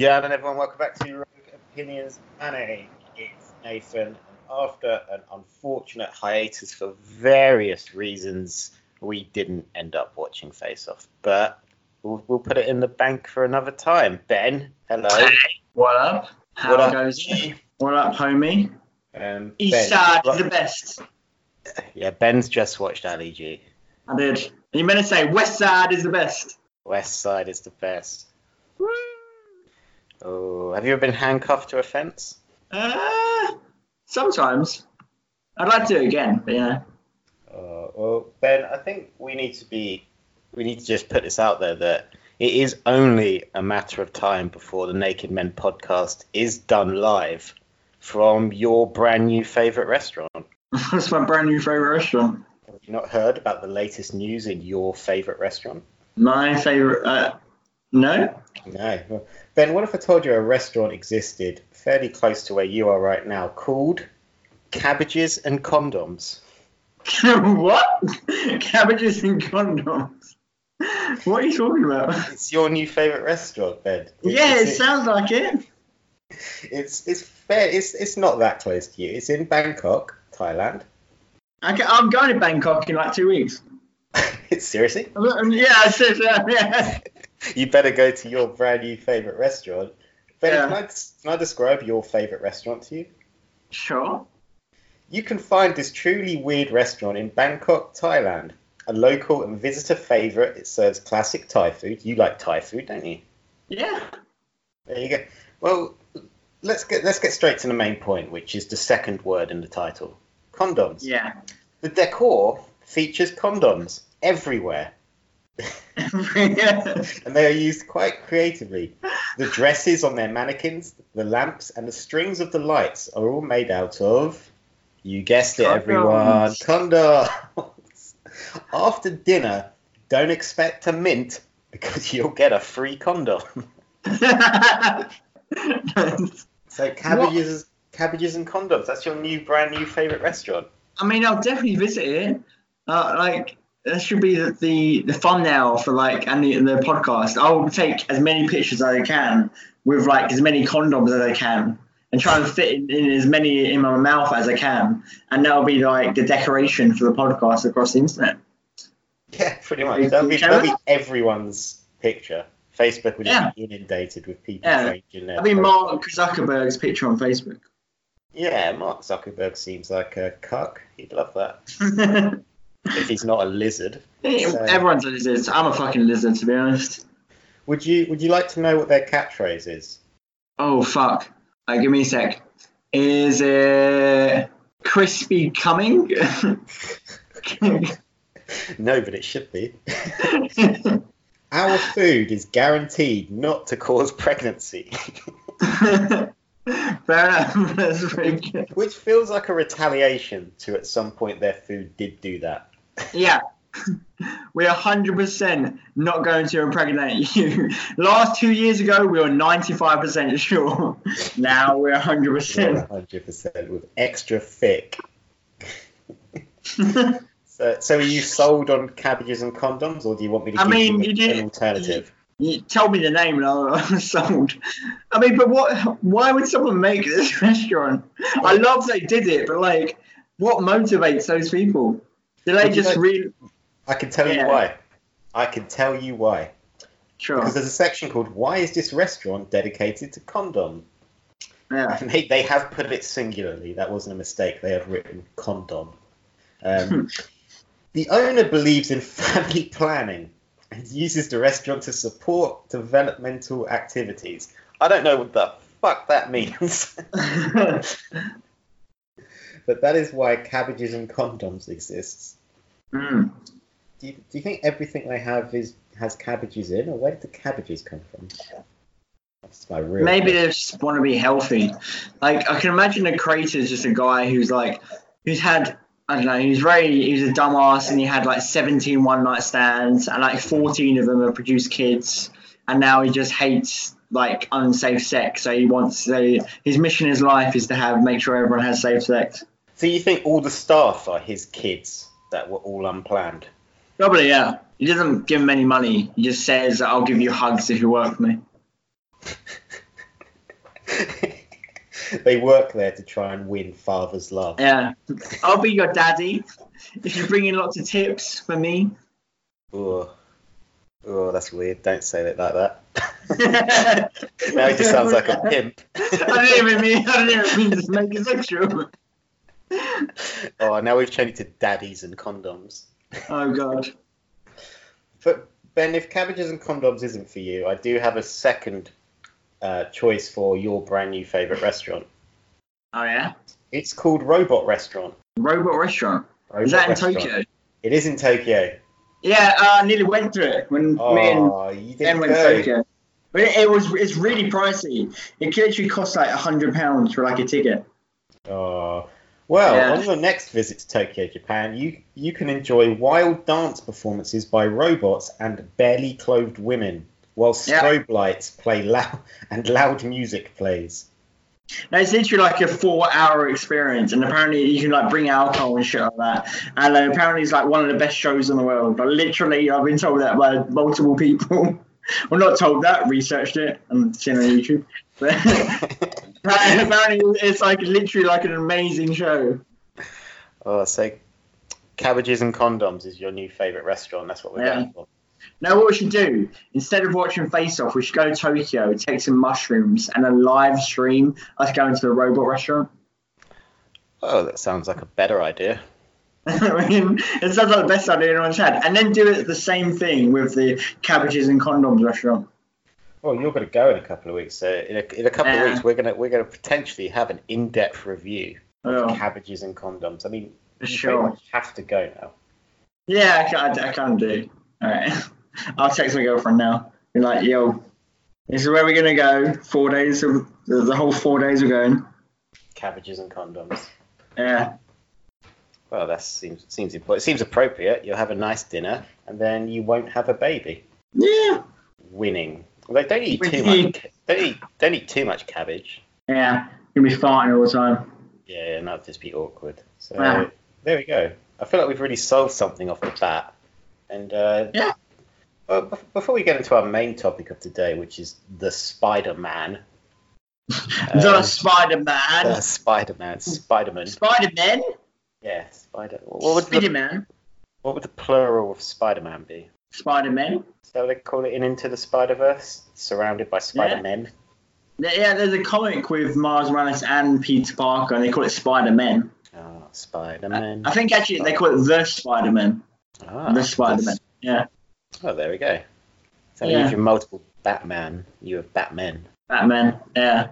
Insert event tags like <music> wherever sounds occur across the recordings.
On, everyone? Welcome back to Rogue Opinions Anime. It's Nathan. And after an unfortunate hiatus for various reasons, we didn't end up watching Face Off, but we'll, we'll put it in the bank for another time. Ben, hello. Hey, what up? How What up? goes it? What up, homie? Um, East Ben, side is the best. Yeah, Ben's just watched Ali G. I did. You meant to say west side is the best. West Side is the best. Oh, have you ever been handcuffed to a fence? Uh, sometimes. I'd like to do it again, but yeah. Uh, well, Ben, I think we need to be, we need to just put this out there that it is only a matter of time before the Naked Men podcast is done live from your brand new favorite restaurant. <laughs> That's my brand new favorite restaurant. Have you not heard about the latest news in your favorite restaurant? My favorite. Uh, no? No. Ben, what if I told you a restaurant existed fairly close to where you are right now called Cabbages and Condoms? <laughs> what? Cabbages and condoms. What are you talking about? It's your new favorite restaurant, Ben. Yeah, it It's- sounds like it. <laughs> It's it's fair. It's it's not that close to you. It's in Bangkok, Thailand. Okay, I'm going to Bangkok in like two weeks. <laughs> seriously. Yeah, I said that. Yeah. You better go to your brand new favorite restaurant. Ben, Yeah. can, I, can I describe your favorite restaurant to you? Sure. You can find this truly weird restaurant in Bangkok, Thailand. A local and visitor favorite. It serves classic Thai food. You like Thai food, don't you? Yeah. There you go. Well, let's get let's get straight to the main point, which is the second word in the title: condoms. Yeah. The decor features condoms everywhere. <laughs> and they are used quite creatively. The dresses on their mannequins, the lamps, and the strings of the lights are all made out of, you guessed it, everyone, condoms. After dinner, don't expect a mint because you'll get a free condom. <laughs> So cabbages, cabbages and condoms. That's your new, brand new favorite restaurant. I mean, I'll definitely visit it. Uh, like, that should be the, the, the thumbnail for like and the, the podcast. I'll take as many pictures as I can with like as many condoms as I can and try and fit in, in as many in my mouth as I can. And that'll be like the decoration for the podcast across the internet. Yeah, pretty much. That'll be, that'll be everyone's picture. Facebook would Yeah. be inundated with people Yeah. changing their. I mean. Mark Zuckerberg's picture on Facebook. Yeah, Mark Zuckerberg seems like a cuck. He'd love that <laughs> if he's not a lizard. <laughs> So- Everyone's a lizard. I'm a fucking lizard, to be honest. Would you Would you like to know what their catchphrase is? Oh fuck! Uh, give me a sec. Is it crispy coming? <laughs> No, but it should be. <laughs> Our food is guaranteed not to cause pregnancy, Fair enough. That's very good. which feels like a retaliation to at some point their food did do that. Yeah. We're 100% not going to impregnate you. Last two years ago, we were 95% sure. Now we're 100%. hundred percent with extra thick. so, so are you sold on cabbages and condoms, or do you want me to I give mean, you, you did- an alternative? You told me the name and <laughs> I'm sold. I mean, but what? Why would someone make this <laughs> restaurant? I love they did it, but like, what motivates those people? They Would just like- really? I can tell Yeah. you why. I can tell you why. Sure. Because there's a section called "Why is this restaurant dedicated to condom?" Yeah. And they, they have put it singularly. That wasn't a mistake. They have written condom. Um, the owner believes in <laughs> family planning and uses the restaurant to support developmental activities. I don't know what the fuck that means, <laughs> <laughs> but that is why cabbages and condoms exists. Mm. Do you, do you think everything they have is has cabbages in, or where did the cabbages come from? That's my real. Maybe they just want to be healthy. Like I can imagine the creator is just a guy who's like, who's had I don't know, he's very he was a dumbass and he had like 17 one night stands and like 14 of them have produced kids and now he just hates like unsafe sex. So he wants so his mission in his life is to have make sure everyone has safe sex. So you think all the staff are his kids that were all unplanned? Probably yeah. He doesn't give him any money. He just says, "I'll give you hugs if you work for me." <laughs> they work there to try and win father's love. Yeah, I'll be your daddy if you bring in lots of tips for me. Oh, oh, that's weird. Don't say it like that. <laughs> now he just sounds like a pimp. <laughs> I didn't even mean. I didn't even mean to make it sexual. <laughs> Oh, now we've changed it to daddies and condoms. Oh god. But Ben, if cabbages and condoms isn't for you, I do have a second uh, choice for your brand new favorite restaurant. Oh yeah. It's called Robot Restaurant. Robot restaurant. Robot Is that in Restaurant. Tokyo? It is in Tokyo. Yeah, uh, I nearly went to it when me and Oh, Ben went to. Tokyo. But it, it was it's really pricey. It literally costs like a hundred pounds for like a ticket. Oh. Well, Yeah. on your next visit to Tokyo, Japan, you you can enjoy wild dance performances by robots and barely clothed women, while Yeah. strobe lights play loud <laughs> and loud music plays. No, it's literally like a four-hour experience, and apparently you can like bring alcohol and shit like that. And uh, apparently it's like one of the best shows in the world. Like literally, I've been told that by multiple people. <laughs> well, not told that, researched it and seen it on YouTube. <laughs> <laughs> Apparently it's like literally like an amazing show. Oh, so cabbages and condoms is your new favorite restaurant. That's what we're Yeah. going for. Now, what we should do instead of watching Face Off, we should go to Tokyo, take some mushrooms, and a live stream us going to the robot restaurant. Oh, that sounds like a better idea. <laughs> I mean, it sounds like the best idea anyone's had. And then do it the same thing with the cabbages and condoms restaurant. Well, you're going to go in a couple of weeks. So in a, in a couple Yeah. of weeks, we're going to we're going to potentially have an in-depth review of Oh, cabbages and condoms. I mean, you sure. have to go now. Yeah, I can, I can do. All right. <laughs> I'll text my girlfriend now. Be like, yo, this is where we're going to go. Four days of the, the whole four days we're going. Cabbages and condoms. Yeah. Well, that seems seems important. It seems appropriate. You'll have a nice dinner, and then you won't have a baby. Yeah. Winning. Well, don't eat too much. Don't eat don't eat too much cabbage. Yeah. You'll be farting all the time. Yeah, and that'd just be awkward. So Yeah. there we go. I feel like we've really solved something off the bat. And uh, Yeah. Well, bef- before we get into our main topic of today, which is the Spider-Man. <laughs> the Um, Spider Man. the Spider-Man, Spider-Man. Spider Man? Yeah, Spider. What would Spider Man. what would the plural of Spider-Man be? Spider Man. So they call it in Into the Spider-Verse, surrounded by Spider-Men. Yeah, there's a comic with Miles Morales and Peter Parker, and they call it Spider Man. Oh, Spider-Man. I think actually they call it the Spider Man. Ah, The Spider Man. Yeah. Oh, there we go. So Yeah. if you're multiple Batman, you have Batman. Batman. Yeah.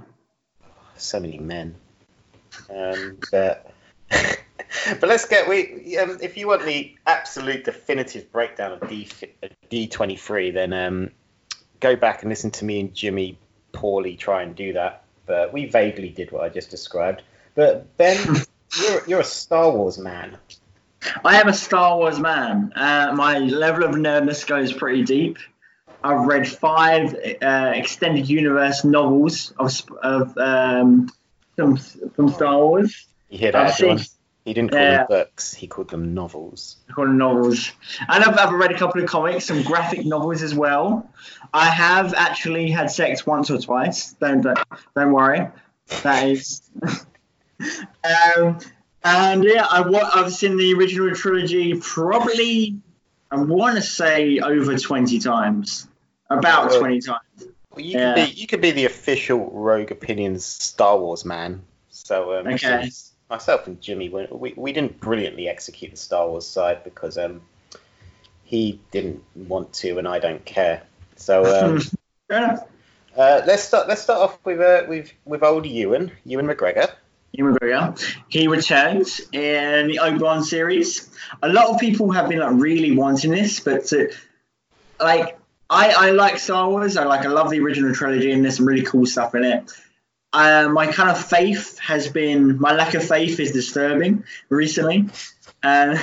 So many men. Um, but <laughs> <laughs> but let's get we. Um, if you want the absolute definitive breakdown of D D twenty three, then um, go back and listen to me and Jimmy poorly try and do that. But we vaguely did what I just described. But Ben, <laughs> you're you're a Star Wars man. I am a Star Wars man. Uh, my level of nerdness goes pretty deep. I've read five uh, extended universe novels of, of um, from, from Star Wars. You hear I've that, everyone? seen He didn't call Yeah. them books. He called them novels. called novels. And I've, I've read a couple of comics, some graphic novels as well. I have actually had sex once or twice. Don't don't, don't worry. That is. <laughs> um, and yeah, I, I've seen the original trilogy probably, I want to say over 20 times. About Well, 20 times. Well, you Yeah. could be you could be the official Rogue Opinions Star Wars man. So um, Okay. since myself and Jimmy, we, we didn't brilliantly execute the Star Wars side because um he didn't want to and I don't care. So um, <laughs> Fair enough. uh, let's start let's start off with uh, with with old Ewan Ewan McGregor. Ewan McGregor. He returns in the Obi-Wan series. A lot of people have been like really wanting this, but to, like I, I like Star Wars. I like I love the original trilogy and there's some really cool stuff in it. Uh, my kind of faith has been my lack of faith is disturbing recently, and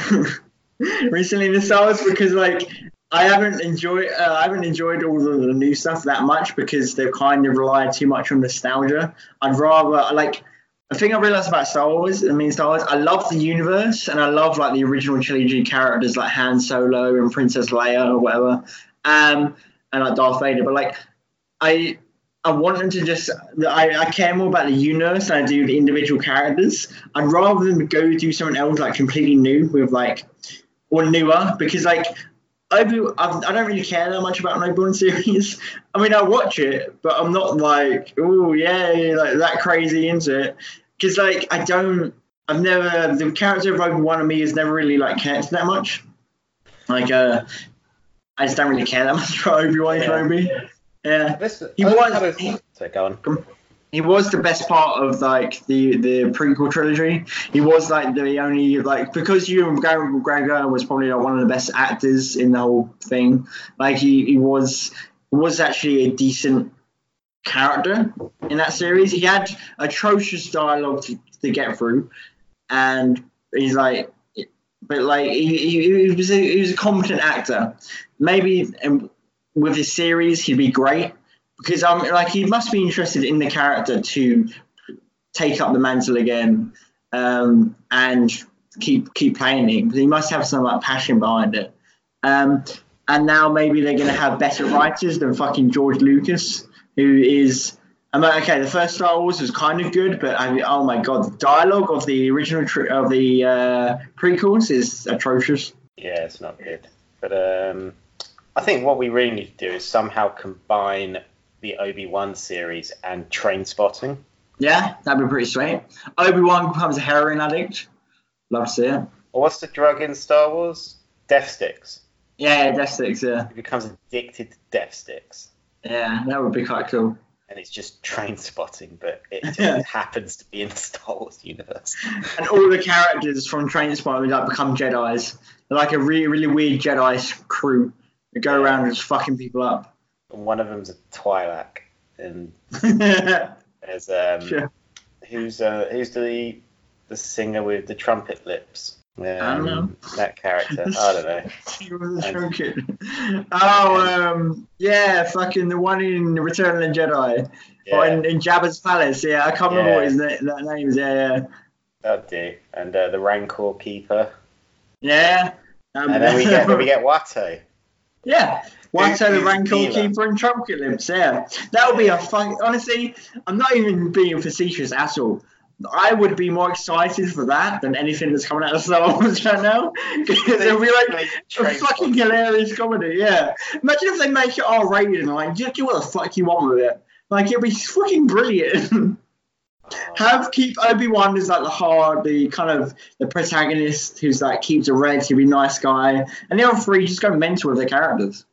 <laughs> recently Star Wars because like I haven't enjoyed uh, I haven't enjoyed all the, the new stuff that much because they've kind of relied too much on nostalgia. I'd rather like the thing I realized about Star Wars, I mean Star Wars, I love the universe and I love like the original trilogy characters like Han Solo and Princess Leia or whatever, um, and like Darth Vader. But like, I I want them to just. I, I care more about the universe than I do the individual characters. I'd rather them go do something else like completely new with like or newer because like Obi, I don't really care that much about an Obi Wan series. <laughs> I mean, I watch it, but I'm not like, oh yeah, like that crazy into it. Because like I don't, I've never the character of Obi Wan and me has never really like cared that much. Like, uh, I just don't really care that much <laughs> for Obi Wan. Kenobi. Yeah, This, He was- he- so go on. he was the best part of like the the prequel trilogy. He was like the only like because Ewan McGregor was probably like, one of the best actors in the whole thing. Like he, he was was actually a decent character in that series. He had atrocious dialogue to, to get through, and he's like, but like he, he, he was a, he was a competent actor. Maybe um, with his series he'd be great because I'm like he must be interested in the character to take up the mantle again um, and keep keep playing it. He must have some like passion behind it. Um, and now maybe they're going to have better writers than fucking George Lucas, who is. I'm like, okay, the first Star Wars was kind of good, but I mean, oh my god, the dialogue of the original tri- of the uh, prequels is atrocious. Yeah, it's not good. But um, I think what we really need to do is somehow combine the Obi Wan series and Train Spotting. Yeah, that'd be pretty sweet. Obi Wan becomes a heroin addict. Love to see it. Or what's the drug in Star Wars? Death sticks. Yeah, Death Sticks, yeah. He becomes addicted to death sticks. Yeah, that would be quite cool. And it's just trainspotting, but it <laughs> just happens to be in the Star Wars universe. And all the characters from Trainspotting like become Jedi's. They're like a really, really weird Jedi crew go around and just fucking people up. And one of them's a Twi'lek, and <laughs> there's um, Sure. who's uh, who's the the singer with the trumpet lips? Um, don't know. That character. I don't know. <laughs> oh, um, yeah, fucking the one in Return of the Jedi. Or in, in Jabba's palace, yeah. I can't remember what his na- that name is. Yeah, yeah. that'd do. And uh, the Rancor Keeper. Yeah. Um, And then we get then we <laughs> get Watto. Yeah. One Who- of the who's Rancor Keeler? Keeper and Trumpet Lips, yeah. That would be a fun. Honestly, I'm not even being facetious at all. I would be more excited for that than anything that's coming out of <laughs> Star Wars right now. <laughs> <laughs> Because it'll be like a fucking hilarious comedy, yeah. Imagine if they make it R rated and like, just do what the fuck you want with it. Like, it'd be fucking brilliant. Have keep Obi Wan is like the hard, the kind of the protagonist who's like keeps a relatively nice guy, and the other three just go mental with their characters.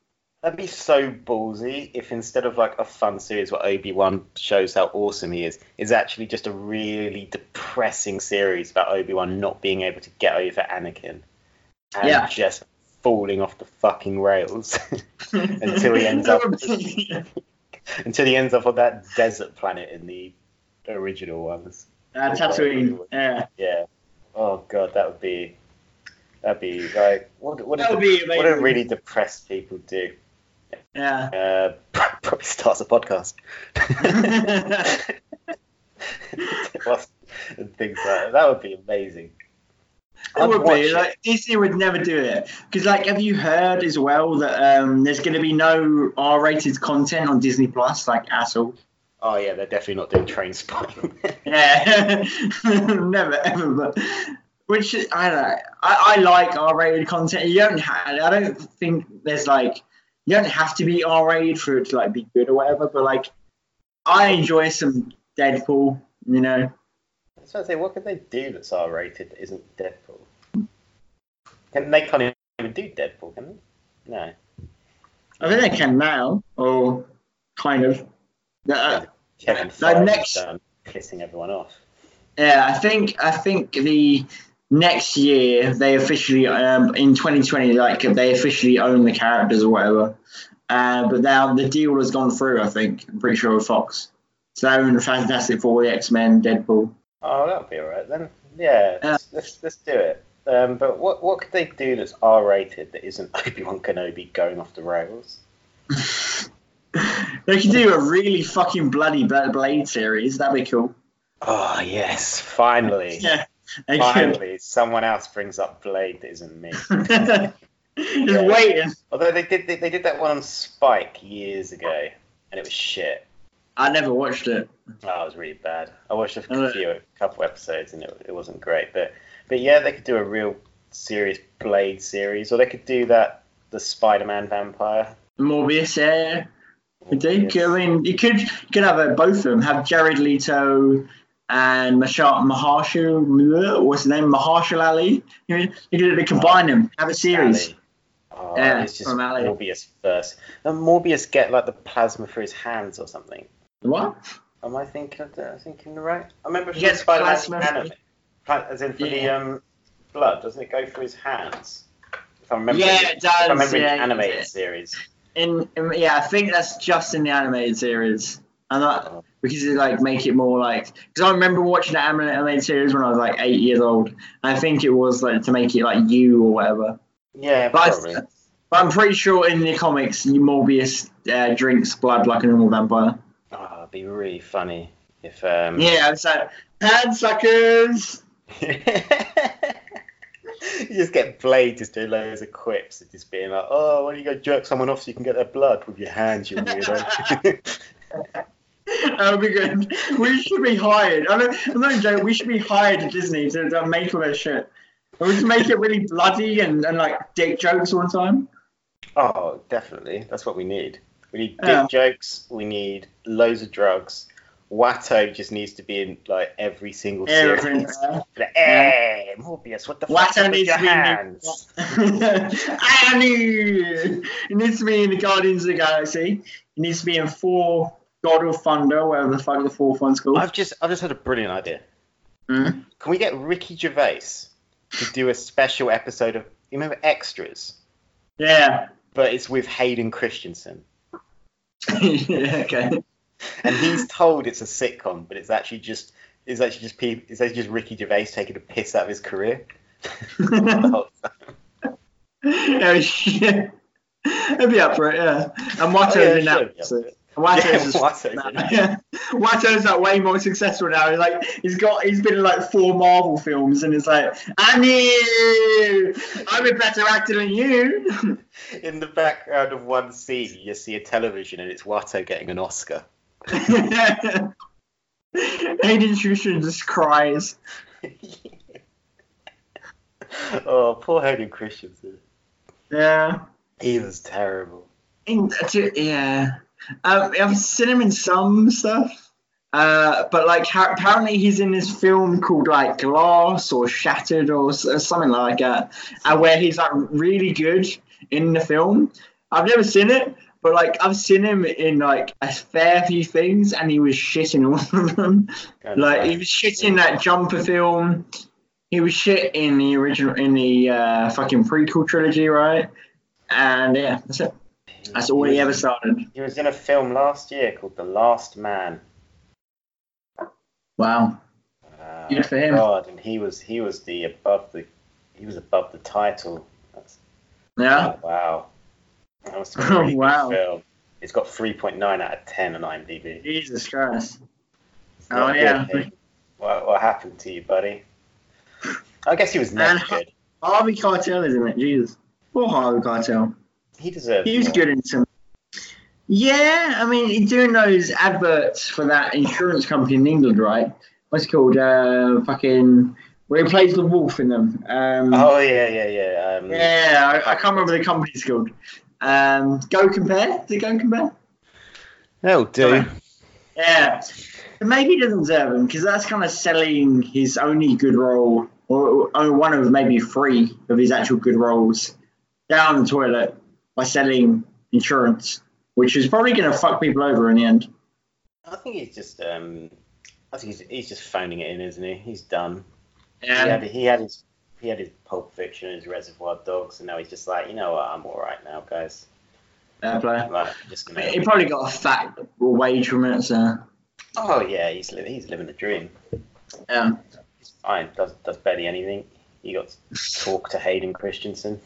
That'd be so ballsy if instead of like a fun series where Obi Wan shows how awesome he is, is actually just a really depressing series about Obi Wan not being able to get over Anakin and Yeah. just falling off the fucking rails <laughs> until he ends <laughs> up <laughs> until he ends up on that desert planet in the original ones. Uh, Tatooine. Yeah. Yeah. Oh god, that would be that'd be like what what, That do be what do really depressed people do? Yeah. Uh, <laughs> probably starts a podcast. <laughs> And things like that. That would be amazing. It I'd would be it. like Disney would never do it because, like, have you heard as well that um, there's going to be no R-rated content on Disney Plus, like at all? Oh yeah, they're definitely not doing trainspotting. <laughs> Yeah, <laughs> never ever. But which I don't know. I, I like R-rated content. You don't have. I don't think there's like you don't have to be R-rated for it to like be good or whatever. But like, I enjoy some Deadpool. You know. so I say, what could they do that's R rated that isn't Deadpool? Can they can't even do Deadpool, can they? No. I think they can now, or kind of. Uh, Like Feige's next- pissing everyone off. Yeah, I think I think the next year they officially um, in 2020 like they officially own the characters or whatever. Uh, but now the deal has gone through. I think I'm pretty sure with Fox. So they own Fantastic Four, the X Men, Deadpool. Oh, that'll be alright then. Yeah, Yeah. let's, let's, let's do it. Um, but what what could they do that's R rated that isn't <laughs> Obi Wan Kenobi going off the rails? <laughs> They could do a really fucking bloody Blade series. That'd be cool. Oh yes, finally, <laughs> Yeah, finally, someone else brings up Blade that isn't me. <laughs> Just waiting. Although they did they, they did that one on Spike years ago, and it was shit. I never watched it. Oh, it was really bad. I watched a Oh, few, a couple episodes, and it, it wasn't great. But but yeah, they could do a real serious Blade series, or they could do that the Spider-Man vampire. Morbius, yeah. You do. I mean, you could you could have uh, both of them. Have Jared Leto and Mashal Mahershala, what's his name? Mahershala Ali. You, could combine them. Have a series. Oh, Yeah, it's just from Ali. Morbius first. And Morbius get like the plasma through his hands or something. What? Am I thinking of the, thinking the right? I remember He gets plasma anime, as in for the Yeah. um blood. Doesn't it go through his hands? If I remember, Yeah, the- it If I remember yeah, the animated series. In, in yeah, I think that's just in the animated series. And that because they like make it more like because I remember watching the animated series when I was like eight years old. And I think it was like to make it like you or whatever. Yeah, But. I, but I'm pretty sure in the comics, Morbius uh, drinks blood like a normal vampire. Oh, it'd be really funny if um. Yeah, it's like hand suckers. <laughs> you just get Blade just doing loads of quips and just being like, oh, why don't you go jerk someone off so you can get their blood with your hands, you weirdo. <laughs> That would be good. We should be hired. I don't, I'm not joking. We should be hired at Disney to, to make all that shit. We just make it really bloody and, and like dick jokes all the time. oh, definitely. That's what we need. We need dick Yeah. jokes. We need loads of drugs. Watto just needs to be in like every single Everything. series. <laughs> Like, hey, Morbius, what the fuck Watto with needs your to be in hands? <laughs> the, Annie! He needs to be in the Guardians of the Galaxy. It needs to be in Thor God of Thunder, whatever the fuck the fourth one's called. I've just, I've just had a brilliant idea. Mm. Can we get Ricky Gervais to do a special episode of, you remember Extras? Yeah. But it's with Hayden Christensen. <laughs> yeah. Okay. And he's told it's a sitcom, but it's actually just, it's actually just people, it's actually just Ricky Gervais taking a piss out of his career. <laughs> oh shit. I'd be up for it, yeah. And Watto's Oh, yeah, in that. sure, yeah. Watto's, Yeah, Watto's yeah. Watto's like way more successful now. He's like he's got he's been in like four Marvel films and it's like I knew I'm a better actor than you. <laughs> In the background of one scene, you see a television and it's Watto getting an Oscar. <laughs> Hayden Christensen just cries. <laughs> oh, poor Hayden Christensen. Yeah. He was terrible. Yeah. Um, I've seen him in some stuff. Uh, but like ha- apparently he's in this film called like Glass or Shattered or, s- or something like that, uh, where he's like really good in the film. I've never seen it, but like I've seen him in like a fair few things, and he was shitting in all of them. Kind of Like he was shitting that Jumper film. He was shit in the original in the uh, fucking prequel trilogy, right? And yeah, that's it. That's all he ever started. He was in a film last year called The Last Man. Wow. Uh, Good for him. God, and he was he was the above the he was above the title. That's, Yeah. oh, wow. That must <laughs> a really Wow. film. It's got 3.9 out of 10 on IMDb. Jesus Christ. Oh, yeah. What, what happened to you, buddy? I guess he was never And- good. Harvey Keitel, isn't it? Jesus. Poor Harvey Keitel. He deserved He was more. good in some. Yeah, I mean, he's doing those adverts for that insurance company in England, right? What's it called? Uh, fucking. Where he plays the wolf in them. Um, Oh, yeah, yeah, yeah. Um, Yeah, I, I can't remember the company's called. Um, Go Compare? Did it Go Compare? That'll do. Yeah. But maybe he doesn't deserve him because that's kind of selling his only good role, or, or one of maybe three of his actual good roles, down the toilet by selling insurance, which is probably going to fuck people over in the end. I think he's just um, I think he's, he's just phoning it in, isn't he? He's done. He Yeah. had, he had his he had his Pulp Fiction and his Reservoir Dogs, and now he's just like, you know what, I'm all right now, guys. Fair play. Like, gonna. He probably got a fat wage from it, so Oh yeah, he's li- he's living the dream. yeah. He's fine. Does does barely anything. He got to talk to Hayden Christensen.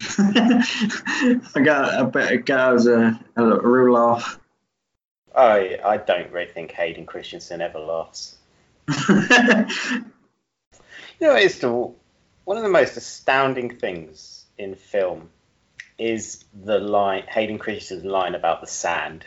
<laughs> I got a bet it was a, a real laugh. I I don't really think Hayden Christensen ever laughs. <laughs> You know, it's the one of the most astounding things in film is the line Hayden Christensen's line about the sand.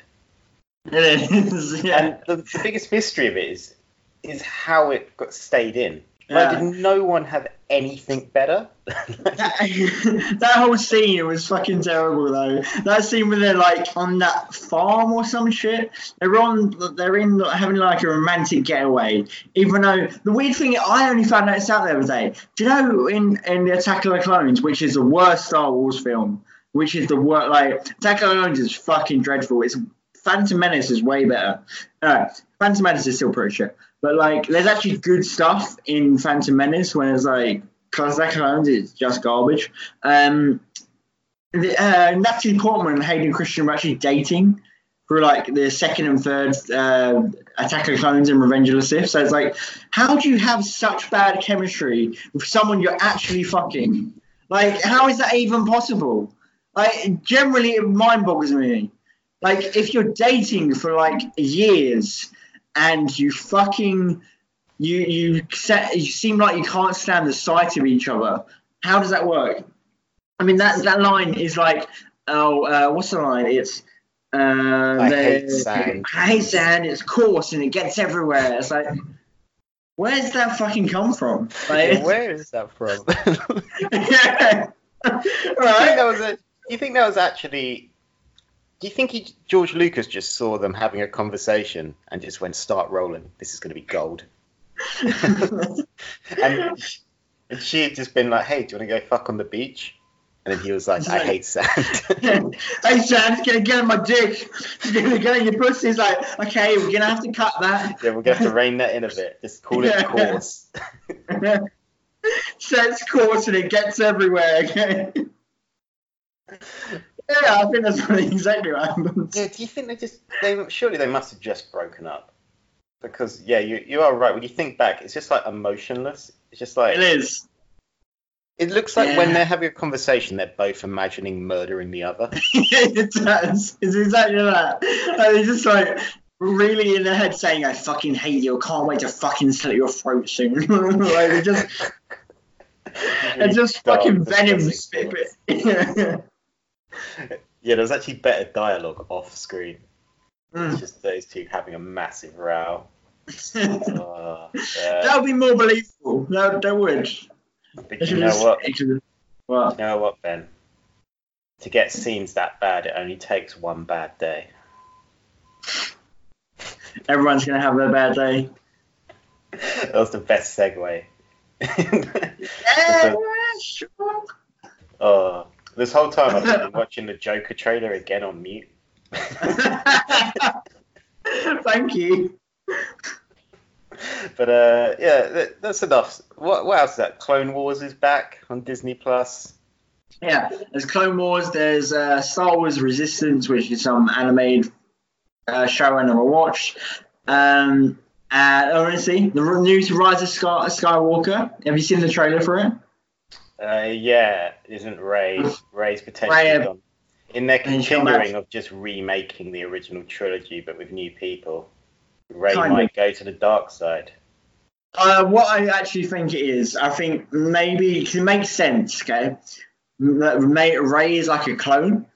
It is. <laughs> Yeah. And the, the biggest mystery of it is is how it got stayed in. Like, did no one have anything better? that, <laughs> that whole scene was fucking terrible though. That scene where they're like on that farm or some shit. They're on. They're in having like a romantic getaway. Even though the weird thing, I only found out this out the other day. Do you know in in the Attack of the Clones, which is the worst Star Wars film, which is the worst like Attack of the Clones is fucking dreadful. It's Phantom Menace is way better. No, Phantom Menace is still pretty shit. But like, there's actually good stuff in Phantom Menace, whereas like Attack of the Clones is just garbage. Um, the, uh, Natalie Portman and Hayden Christian were actually dating for like the second and third uh, Attack of Clones and Revenge of the Sith. So it's like, how do you have such bad chemistry with someone you're actually fucking? Like, how is that even possible? Like, generally, it mind boggles me. Like, if you're dating for like years and you fucking you you set, you seem like you can't stand the sight of each other. How does that work? I mean, that that line is like, oh, uh, what's the line? It's uh, I hate sand. I hate sand. It's coarse and it gets everywhere. It's like, where's that fucking come from? Like, Yeah, where is that from? <laughs> <laughs> yeah. Do you think right. that was a, you think that was actually? Do you think he, George Lucas just saw them having a conversation and just went, "Start rolling. This is going to be gold." and, <laughs> and she had just been like, "Hey, do you want to go fuck on the beach?" And then he was like, "I hate sand." <laughs> hey, it's gonna get on my dick. Get on your pussy. It's like, okay, we're gonna have to cut that. yeah, we're going to have to rein that in a bit. Just call it Yeah. coarse. <laughs> Sets course and it gets everywhere. Okay. Yeah, I think that's exactly what happens. Yeah, do you think they just? They surely they must have just broken up. Because yeah, you you are right. When you think back, it's just like emotionless. It's just like It is. It looks like when they're having a conversation, they're both imagining murdering the other. <laughs> it does. It's exactly that. And it's just like really in their head saying, I fucking hate you. I Can't wait to fucking slit your throat soon. <laughs> like, it just, <laughs> it's just fucking venom spit. <laughs> Yeah. There's actually better dialogue off screen. Mm. It's just those two having a massive row. <laughs> Uh, that yeah. would be more believable. That, that would. But you know what? What? You know what, Ben? To get scenes that bad, it only takes one bad day. Everyone's gonna have their bad day. <laughs> That was the best segue. Yeah, sure. oh, this whole time I've been <laughs> watching the Joker trailer again on mute. <laughs> Thank you. But uh, yeah, that, that's enough. What, what else is that? Clone Wars is back on Disney Plus. Yeah, there's Clone Wars, there's uh, Star Wars Resistance, which is some animated uh, show I never watched. Um, and honestly, the new Rise of Sky- Skywalker. Have you seen the trailer for it? Uh, yeah, isn't Rey <laughs> Rey's potentially Rey, uh, gone? In their and continuing of just remaking the original trilogy, but with new people, Rey Kind might go to the dark side. Uh, what I actually think it is, I think maybe it makes sense. Okay, May- Rey is like a clone,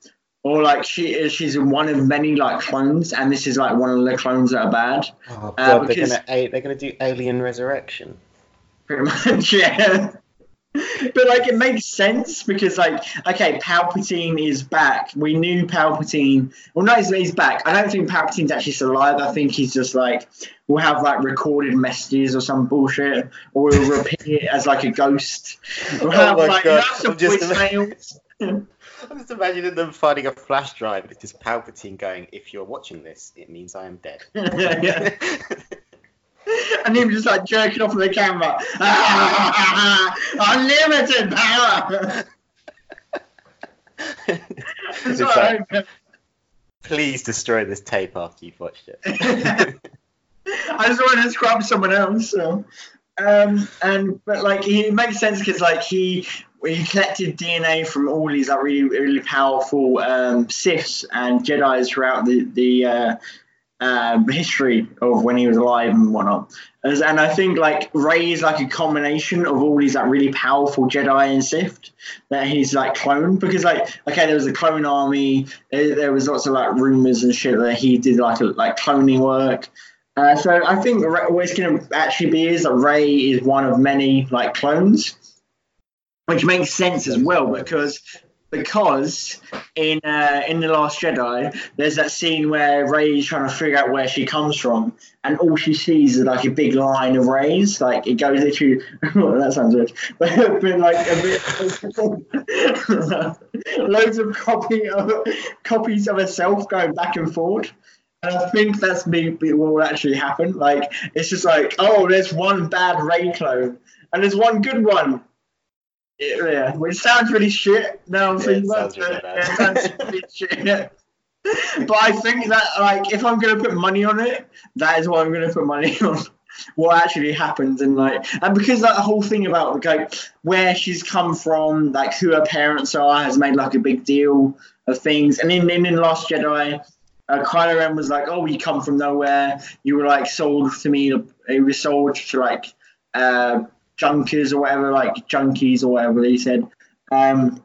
or like she is. She's one of many like clones, and this is like one of the clones that are bad. Oh Uh, god, because- they're gonna they're gonna do Alien Resurrection. pretty much <laughs> yeah but like it makes sense because like okay palpatine is back. We knew palpatine. Well no he's, back. I don't think palpatine's actually still alive. I think he's just like we'll have like recorded messages or some bullshit or we'll <laughs> repeat it as like a ghost. We'll Oh my like God, I'm just- <laughs> I'm just imagining them finding a flash drive. And it's just Palpatine going, "If you're watching this, it means I am dead." <laughs> Yeah. <laughs> and him just like jerking off the camera <laughs> unlimited power <laughs> like, Please destroy this tape after you've watched it. I just wanted to scrub someone else. So, um, and but like he, it makes sense because like he he collected DNA from all these like really really powerful um, Siths and Jedi's throughout the the uh, um, history of when he was alive and whatnot. As, and I think like Rey is like a combination of all these like really powerful Jedi and Sith that he's like cloned because like okay there was a clone army there, there was lots of like rumors and shit that he did like like cloning work. Uh, so I think what it's going to actually be is that Rey is one of many like clones, which makes sense as well because because in uh, in the Last Jedi, there's that scene where Rey's trying to figure out where she comes from, and all she sees is like a big line of rays. Like it goes into <laughs> oh, that sounds weird, <laughs> but, but like a bit, <laughs> loads of copy of copies of herself going back and forth. And I think that's me what will actually happen. Like it's just like, oh, there's one bad Rey clone, and there's one good one yeah, which sounds really shit. Now I'm thinking about it. Yeah, sounds really shit. <laughs> But I think that like if I'm gonna put money on it, that is what I'm gonna put money <laughs> on. What actually happens and like and because that whole thing about like where she's come from, like who her parents are, has made like a big deal of things. And in in, in Last Jedi, uh, Kylo Ren was like, "Oh, you come from nowhere. You were like sold to me. It was sold to like uh, junkers or whatever, like junkies or whatever he said. Um,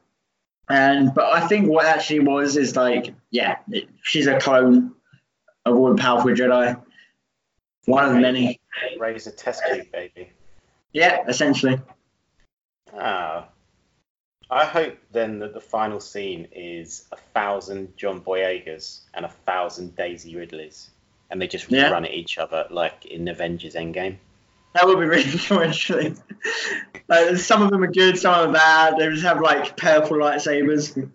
and but I think what actually was is like, yeah, it, she's a clone of all the powerful Jedi. One of many. Raise a test tube baby. Yeah, essentially. Ah. I hope then that the final scene is a thousand John Boyegas and a thousand Daisy Ridleys, and they just yeah. run at each other like in Avengers Endgame. That would be really <laughs> cool, actually. like, some of them are good, some of them are bad. They just have like purple lightsabers.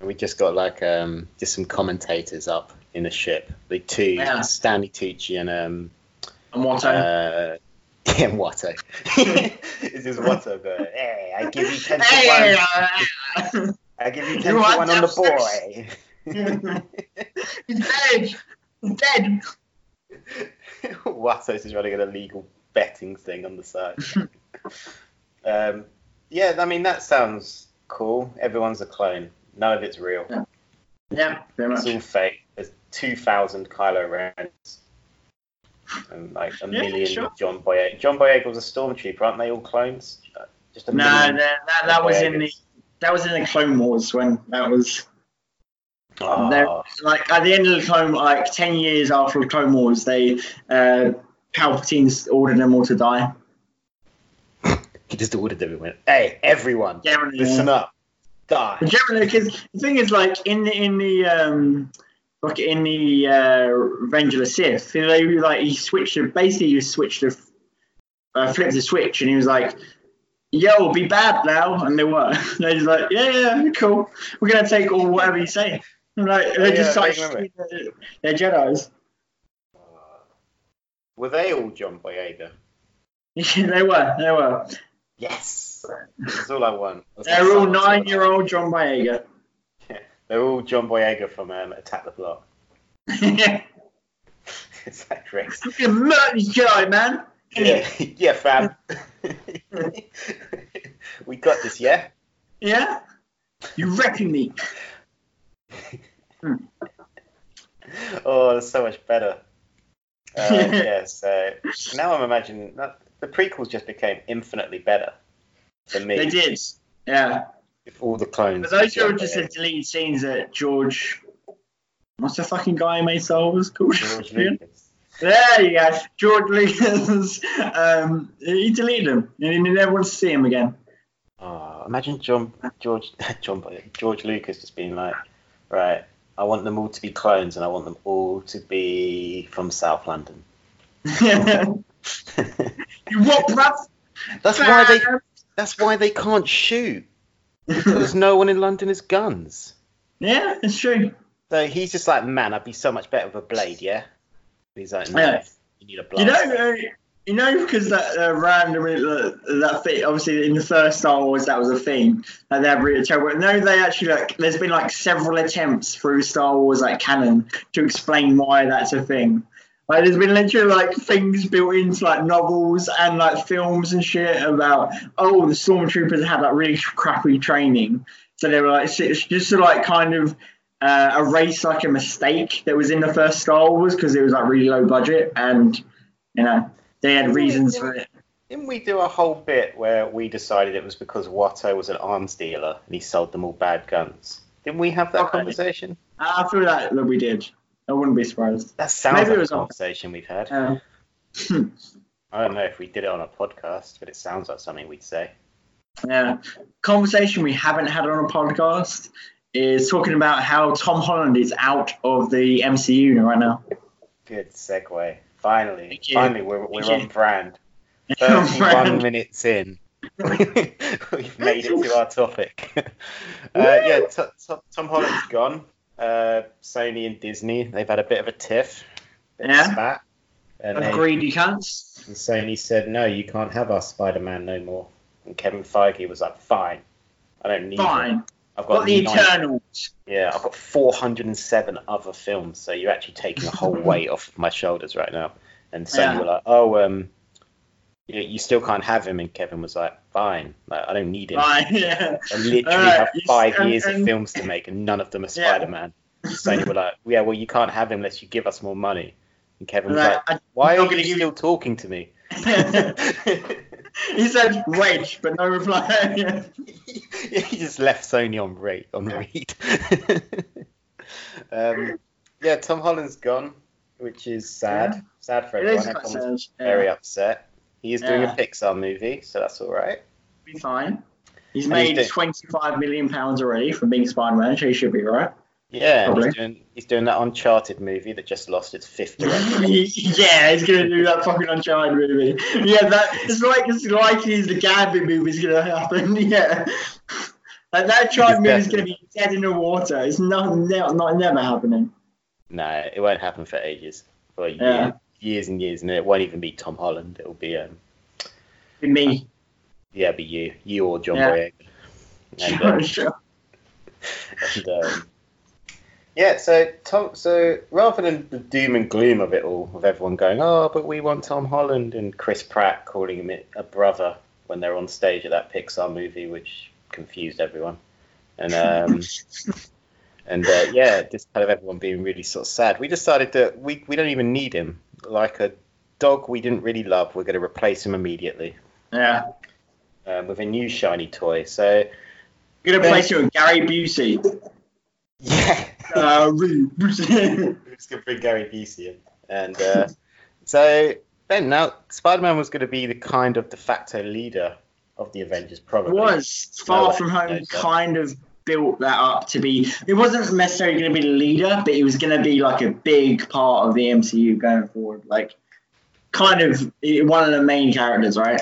We just got like um, just some commentators up in the ship. The two, yeah. Stanley Tucci and um, and Watto. Uh, <laughs> yeah, Watto. <laughs> this is Watto going, hey, I give you 10 to 1. I give you 10 to 1 on the boy. He's dead. He's dead. Watto's is running an illegal betting thing on the side. <laughs> um, yeah, I mean that sounds cool. Everyone's a clone. None of it's real. Yeah, yeah very much. It's all fake. There's two thousand Kylo Rens and like a yeah, million sure. John Boyega. John Boyega was a stormtrooper, aren't they all clones? Just a no, that, that, that was in the that was in the Clone Wars when that was. Oh. Like at the end of the Clone, like ten years after the Clone Wars, they uh, Palpatine's ordered them all to die. <laughs> he just ordered everyone. Hey, everyone, generally, listen yeah. up, die. Generally, because the thing is, like in the in the um, like in the uh, Revenge of the Sith, they like he switched. Basically, he switched the uh, flipped the switch, and he was like, "Yo, be bad now," and they were. <laughs> They're just like, "Yeah, yeah, cool. We're gonna take all whatever you say." Like they yeah, just like they're Jedi's. Were they all John Boyega? Yeah, <laughs> they were. They were. Yes. That's all I want. That's <laughs> They're all nine-year-old John Boyega. <laughs> Yeah, they're all John Boyega from um, Attack the Block. yeah. it's that great. You murder this Jedi, man. Yeah, yeah, fam. we got this, yeah. Yeah. You wrecking me. Oh, that's so much better. <laughs> Uh, yeah, so now I'm imagining that the prequels just became infinitely better for me. They did, yeah. If all the clones. But those were just the deleted scenes that George. What's the fucking guy who made Star Wars called? George Lucas. <laughs> There you go, George Lucas. um, he deleted them, and he never wants to see him again. Oh, imagine John George <laughs> John George Lucas just being like, right, I want them all to be clones, and I want them all to be from South London. you <laughs> what, bruv? That's why they. That's why they can't shoot because no one in London has guns. Yeah, it's true. So he's just like, man, I'd be so much better with a blade, yeah. He's like, no, yeah. you need a blade. You know, uh, you know, because that uh, randomly uh, that obviously in the first Star Wars that was a thing and they're really terrible. No, they actually like there's been like several attempts through Star Wars like canon to explain why that's a thing. Like there's been literally like things built into like novels and like films and shit about oh the stormtroopers had like really crappy training, so they were like it's just to like kind of uh, erase like a mistake that was in the first Star Wars because it was like really low budget and you know they had reasons for it. Didn't we do a whole bit where we decided it was because Watto was an arms dealer and he sold them all bad guns? Didn't we have that Okay. conversation? I feel like that we did. I wouldn't be surprised. That sounds Maybe it like was a on- conversation we've had. Uh, <clears throat> I don't know if we did it on a podcast, but it sounds like something we'd say. yeah. Conversation we haven't had on a podcast is talking about how Tom Holland is out of the MCU right now. Good segue. Finally, finally, we're, we're on brand. <laughs> On 31 brand. minutes in. <laughs> <laughs> We've made it to our topic. uh, yeah, t- t- Tom Holland's gone. Uh, Sony and Disney, they've had a bit of a tiff. Bit Yeah. Spat, and, they, Agreed, you can't. and Sony said, no, you can't have our Spider Man no more. And Kevin Feige was like, fine. I don't need. Fine. I've Got got the nine- Eternals. Yeah, I've got 407 other films, so you're actually taking a whole <laughs> weight off of my shoulders right now. And Sony Yeah. were like, oh, um, you, you still can't have him. And Kevin was like, fine, like, I don't need him. Fine, <laughs> yeah. I literally Alright, have you- five and- years of films to make, and none of them are <laughs> Yeah. Spider Man. So you were like, yeah, well, you can't have him unless you give us more money. And Kevin was Like, like, why are gonna you still talking to me? He said wait, but no reply. <laughs> he just left Sony on read. On <laughs> read. um, yeah, Tom Holland's gone, which is sad. Sad for everyone. is quite Everyone's sad. very Yeah, upset. He is doing Yeah. a Pixar movie, so that's all right. be fine. He's And he's made doing- 25 million pounds already from being Spider-Man, so he should be right. Yeah, he's doing he's doing that Uncharted movie that just lost its fifth <laughs> director. yeah, he's gonna do that fucking Uncharted movie. Yeah, that it's like it's likely as the Gambit movie's gonna happen. <laughs> Yeah, like that Uncharted movie's gonna be dead in the water. It's not, not, not never happening. no, it won't happen for ages, for years, Yeah. years and years, and it won't even be Tom Holland. It'll be um, Be me. yeah, it'll be you, you or John Yeah. Boyega. <laughs> And, Sure, um, sure. And, um, yeah, so Tom, so rather than the doom and gloom of it all, of everyone going, "Oh, but we want Tom Holland," and Chris Pratt calling him a brother when they're on stage at that Pixar movie, which confused everyone, and um, <laughs> and uh, yeah, just kind of everyone being really sort of sad. We decided that we we don't even need him. Like a dog we didn't really love, we're going to replace him immediately Yeah. um, with a new shiny toy. So You're gonna replace you with Gary Busey. <laughs> yeah. Gary Busey. We're just going to bring Gary Busey in. And uh, so Ben. now Spider-Man was going to be the kind of de facto leader of the Avengers, probably. was Far one From Home that. kind of built that up to be. It wasn't necessarily going to be the leader, but it was going to be like a big part of the MCU going forward. Like, kind of one of the main characters, right?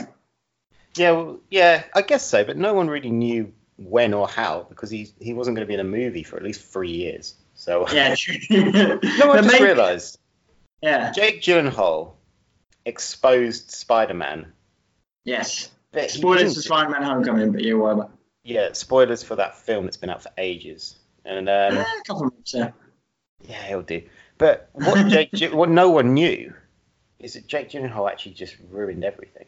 Yeah, well, yeah, I guess so. But no one really knew when or how because he he wasn't going to be in a movie for at least three years. So Yeah, <laughs> no, I just realised Yeah. Jake Gyllenhaal exposed Spider-Man. Yes. Spoilers for Spider-Man: Homecoming, but yeah, whatever. Yeah, spoilers for that film that's been out for ages. And um, a couple of months. Yeah. Yeah, he'll do. But what <laughs> Jake, what no one knew is that Jake Gyllenhaal actually just ruined everything.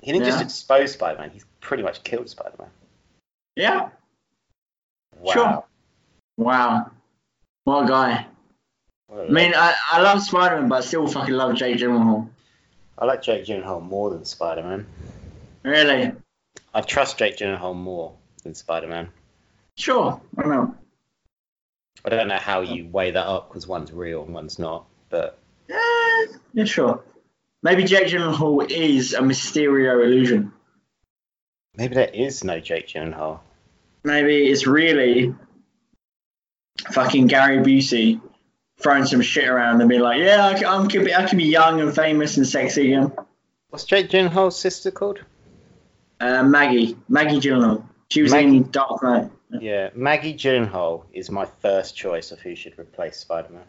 He didn't just expose Spider-Man; he's pretty much killed Spider-Man. Yeah. Wow. Sure. Wow. What a guy. I mean, I, I love Spider-Man, but I still fucking love Jake Gyllenhaal. I like Jake Gyllenhaal more than Spider-Man. Really? I trust Jake Gyllenhaal more than Spider-Man. Sure. I don't know. I don't know how you weigh that up because one's real and one's not. But Yeah, yeah, sure. Maybe Jake Gyllenhaal is a Mysterio illusion. maybe there is no Jake Gyllenhaal. Maybe it's really fucking Gary Busey throwing some shit around and being like, yeah, I can, I'm, could be, I can be young and famous and sexy again. What's Jake Gyllenhaal's sister called? Uh, Maggie, Maggie Gyllenhaal. She was Maggie. in Dark Knight. Yeah, Maggie Gyllenhaal is my first choice of who should replace Spider-Man.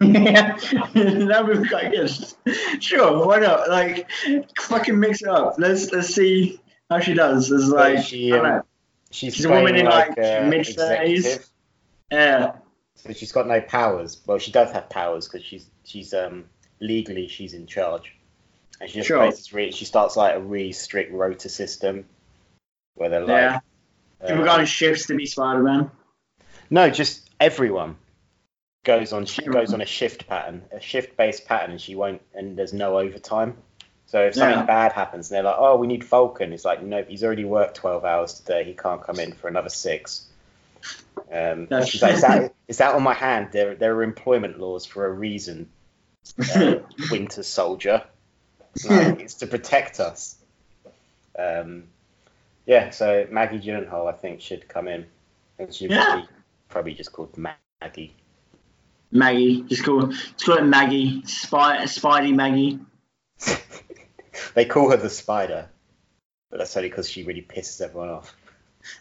yeah, <laughs> that would be quite good. Sure, why not? Like, fucking mix it up. Let's let's see how she does. It's like, she, um. She's, She's a woman in, like, like, uh, mid-thirties. yeah, So she's got no powers. Well, she does have powers because she's she's um legally she's in charge, and she just Sure. plays really. She starts like a really strict rota system, where they're yeah. like, People uh, go on shifts to be Spider Man. no, just everyone goes on she goes on a shift pattern, a shift based pattern, and she won't and there's no overtime. So if something Yeah. bad happens, and they're like, "Oh, we need Falcon," it's like, "No, he's already worked twelve hours today. He can't come in for another six. Um, she's like, "Is that, is that on my hand? There, there are employment laws for a reason, uh, <laughs> Winter Soldier. <laughs> No, it's to protect us." Um, yeah, so Maggie Gyllenhaal, I think, should come in, and she Yeah. be probably just called Maggie. Maggie, just call just call it Maggie, Spy, Spidey Maggie. <laughs> <laughs> they call her the Spider, but that's only because she really pisses everyone off.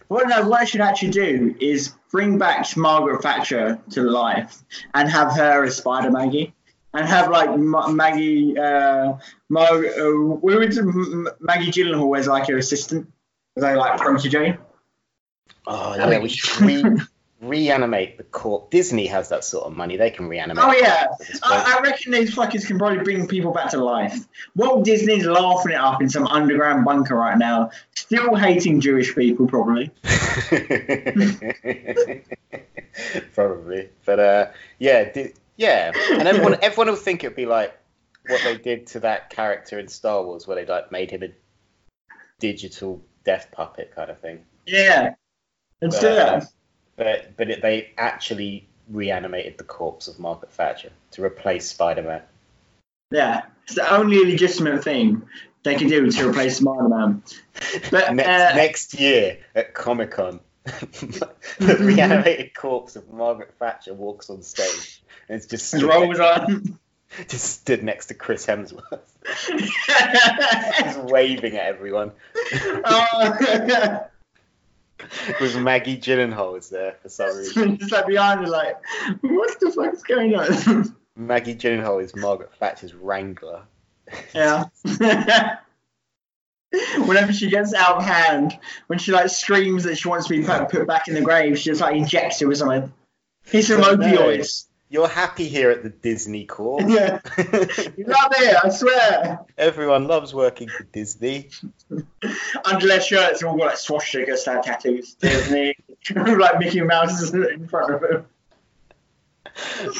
Well, no, what I should actually do is bring back Margaret Thatcher to life and have her as Spider Maggie. And have like Ma- Maggie, uh, Mar- uh, we would M- Maggie Gyllenhaal as like her assistant, as I like protege. Oh yeah, be- we should re- reanimate the corpse. Disney has that sort of money; they can reanimate. Oh yeah, at this point. I, I reckon these fuckers can probably bring people back to life. Walt Disney's laughing it up in some underground bunker right now, still hating Jewish people probably. <laughs> Probably, but uh, yeah, di- yeah, and everyone <laughs> everyone will think it'd be like what they did to that character in Star Wars, where they like made him a digital death puppet kind of thing. Yeah, let's do that. But but it, they actually reanimated the corpse of Margaret Thatcher to replace Spider-Man. Yeah, it's the only legitimate thing they can do to replace Spider-Man. But next, uh, next year at Comic Con, <laughs> the reanimated corpse of Margaret Thatcher walks on stage and it's just stood, rolls next, on. <laughs> just stood next to Chris Hemsworth, <laughs> just waving at everyone. oh, <laughs> With Maggie Gyllenhaal is there for some reason. just like behind it, like, what the fuck's going on? <laughs> Maggie Gyllenhaal is Margaret Thatcher's wrangler. yeah. <laughs> Whenever she gets out of hand, when she like screams that she wants to be put, put back in the grave, she just like injects it with something. Some But no. opioids. You're happy here at the Disney Corps. Yeah, <laughs> you love it, I swear. Everyone loves working for Disney. Under their shirts, all got like swastika style tattoos. Disney, <laughs> like Mickey Mouse is in front of them.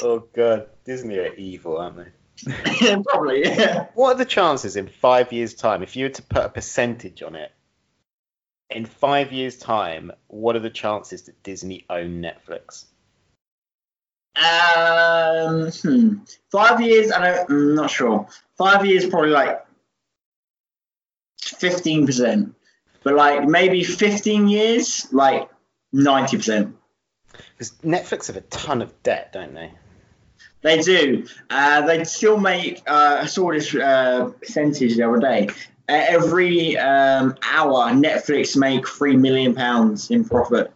Oh god, Disney are evil, aren't they? <laughs> Probably, yeah. What are the chances in five years' time, if you were to put a percentage on it, in five years' time, what are the chances that Disney own Netflix? Um, hmm. Five years, I don't, I'm not sure. Five years, probably like 15%. But like maybe 15 years, like 90%. Because Netflix have a ton of debt, don't they? They do. Uh, they still make, uh, I saw this uh, percentage the other day. Uh, every um, hour, Netflix make £3 million pounds in profit.